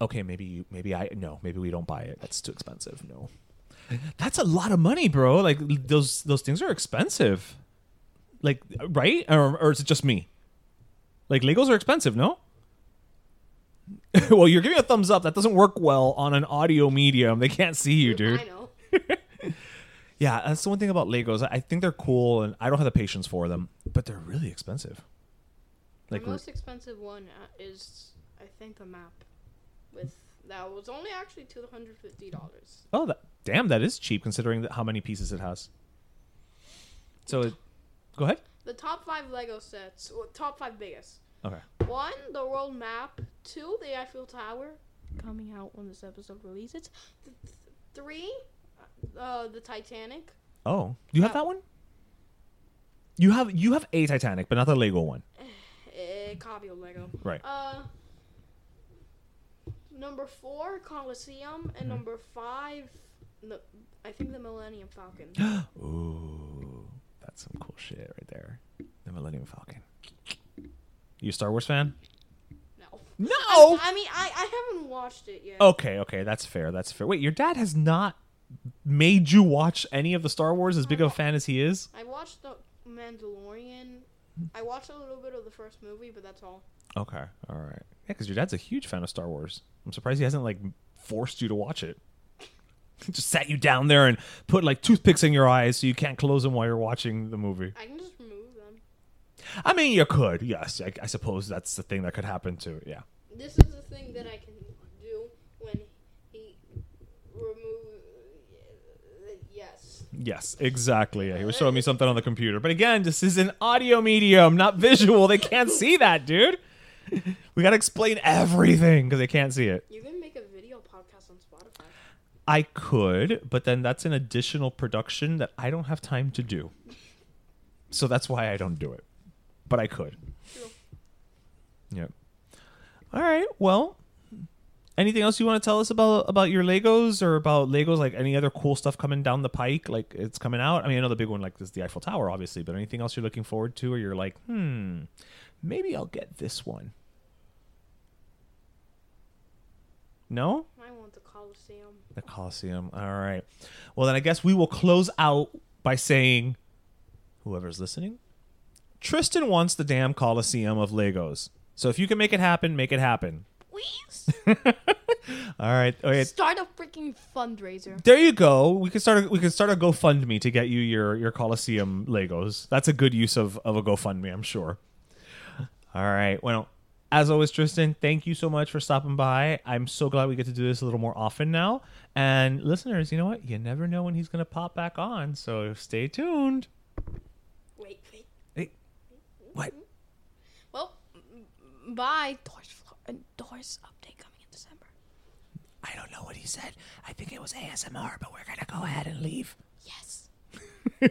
Okay, maybe you, maybe I no, maybe we don't buy it. That's too expensive. No, that's a lot of money, bro. Like those those things are expensive. Like right, or, or is it just me? Like Legos are expensive, no? well, you're giving a thumbs up. That doesn't work well on an audio medium. They can't see you, dude. I know. Yeah, that's the one thing about Legos. I think they're cool, and I don't have the patience for them, but they're really expensive. Like, the most expensive one uh, is, I think, the map. With that was only actually two hundred fifty dollars. oh, that, damn, that is cheap considering that how many pieces it has. So, it, go ahead. The top five Lego sets, well, top five biggest. Okay. One, the world map. Two, the Eiffel Tower, coming out when this episode releases. Th- th- three, uh, the Titanic. Oh, you have that one? You have you have a Titanic, but not the Lego one, A copy of Lego. right? Uh, number four, Colosseum, Mm-hmm. and number five, the I think the Millennium Falcon. Ooh, that's some cool shit right there. The Millennium Falcon. You a Star Wars fan? no. No. I mean, I, I haven't watched it yet. Okay, okay, that's fair. That's fair. Wait, your dad has not made you watch any of the Star Wars as big of a fan as he is? I watched the Mandalorian. I watched a little bit of the first movie, but that's all. Okay, all right. Yeah, because your dad's a huge fan of Star Wars. I'm surprised he hasn't like forced you to watch it. Just sat you down there and put like toothpicks in your eyes so you can't close them while you're watching the movie. I can just. I mean, you could, yes. I, I suppose that's the thing that could happen too. Yeah. This is the thing that I can do when he remove. Yes. Yes, exactly. Yeah, he was showing me something on the computer. But again, this is an audio medium, not visual. They can't see that, dude. We got to explain everything because they can't see it. You can make a video podcast on Spotify. I could, but then that's an additional production that I don't have time to do. So that's why I don't do it. But I could. Yep. All right. Well, anything else you want to tell us about about your Legos or about Legos like any other cool stuff coming down the pike like it's coming out? I mean, I know the big one like is the Eiffel Tower obviously, but anything else you're looking forward to or you're like, "Hmm, maybe I'll get this one." No? I want the Coliseum. The Coliseum. All right. Well, then I guess we will close out by saying, whoever's listening, Tristan wants the damn Coliseum of Legos. So if you can make it happen, make it happen. Please All right. Okay. start a freaking fundraiser. There you go. We can start. A, we can start a GoFundMe to get you your your Coliseum Legos. That's a good use of of a GoFundMe, I'm sure. All right. Well, as always, Tristan, thank you so much for stopping by. I'm so glad we get to do this a little more often now. And listeners, you know what? You never know when he's going to pop back on, so stay tuned. Wait, wait. Hey, what? Well, bye. Doors, uh, doors update coming in December. I don't know what he said. I think it was ASMR, but we're going to go ahead and leave. Yes.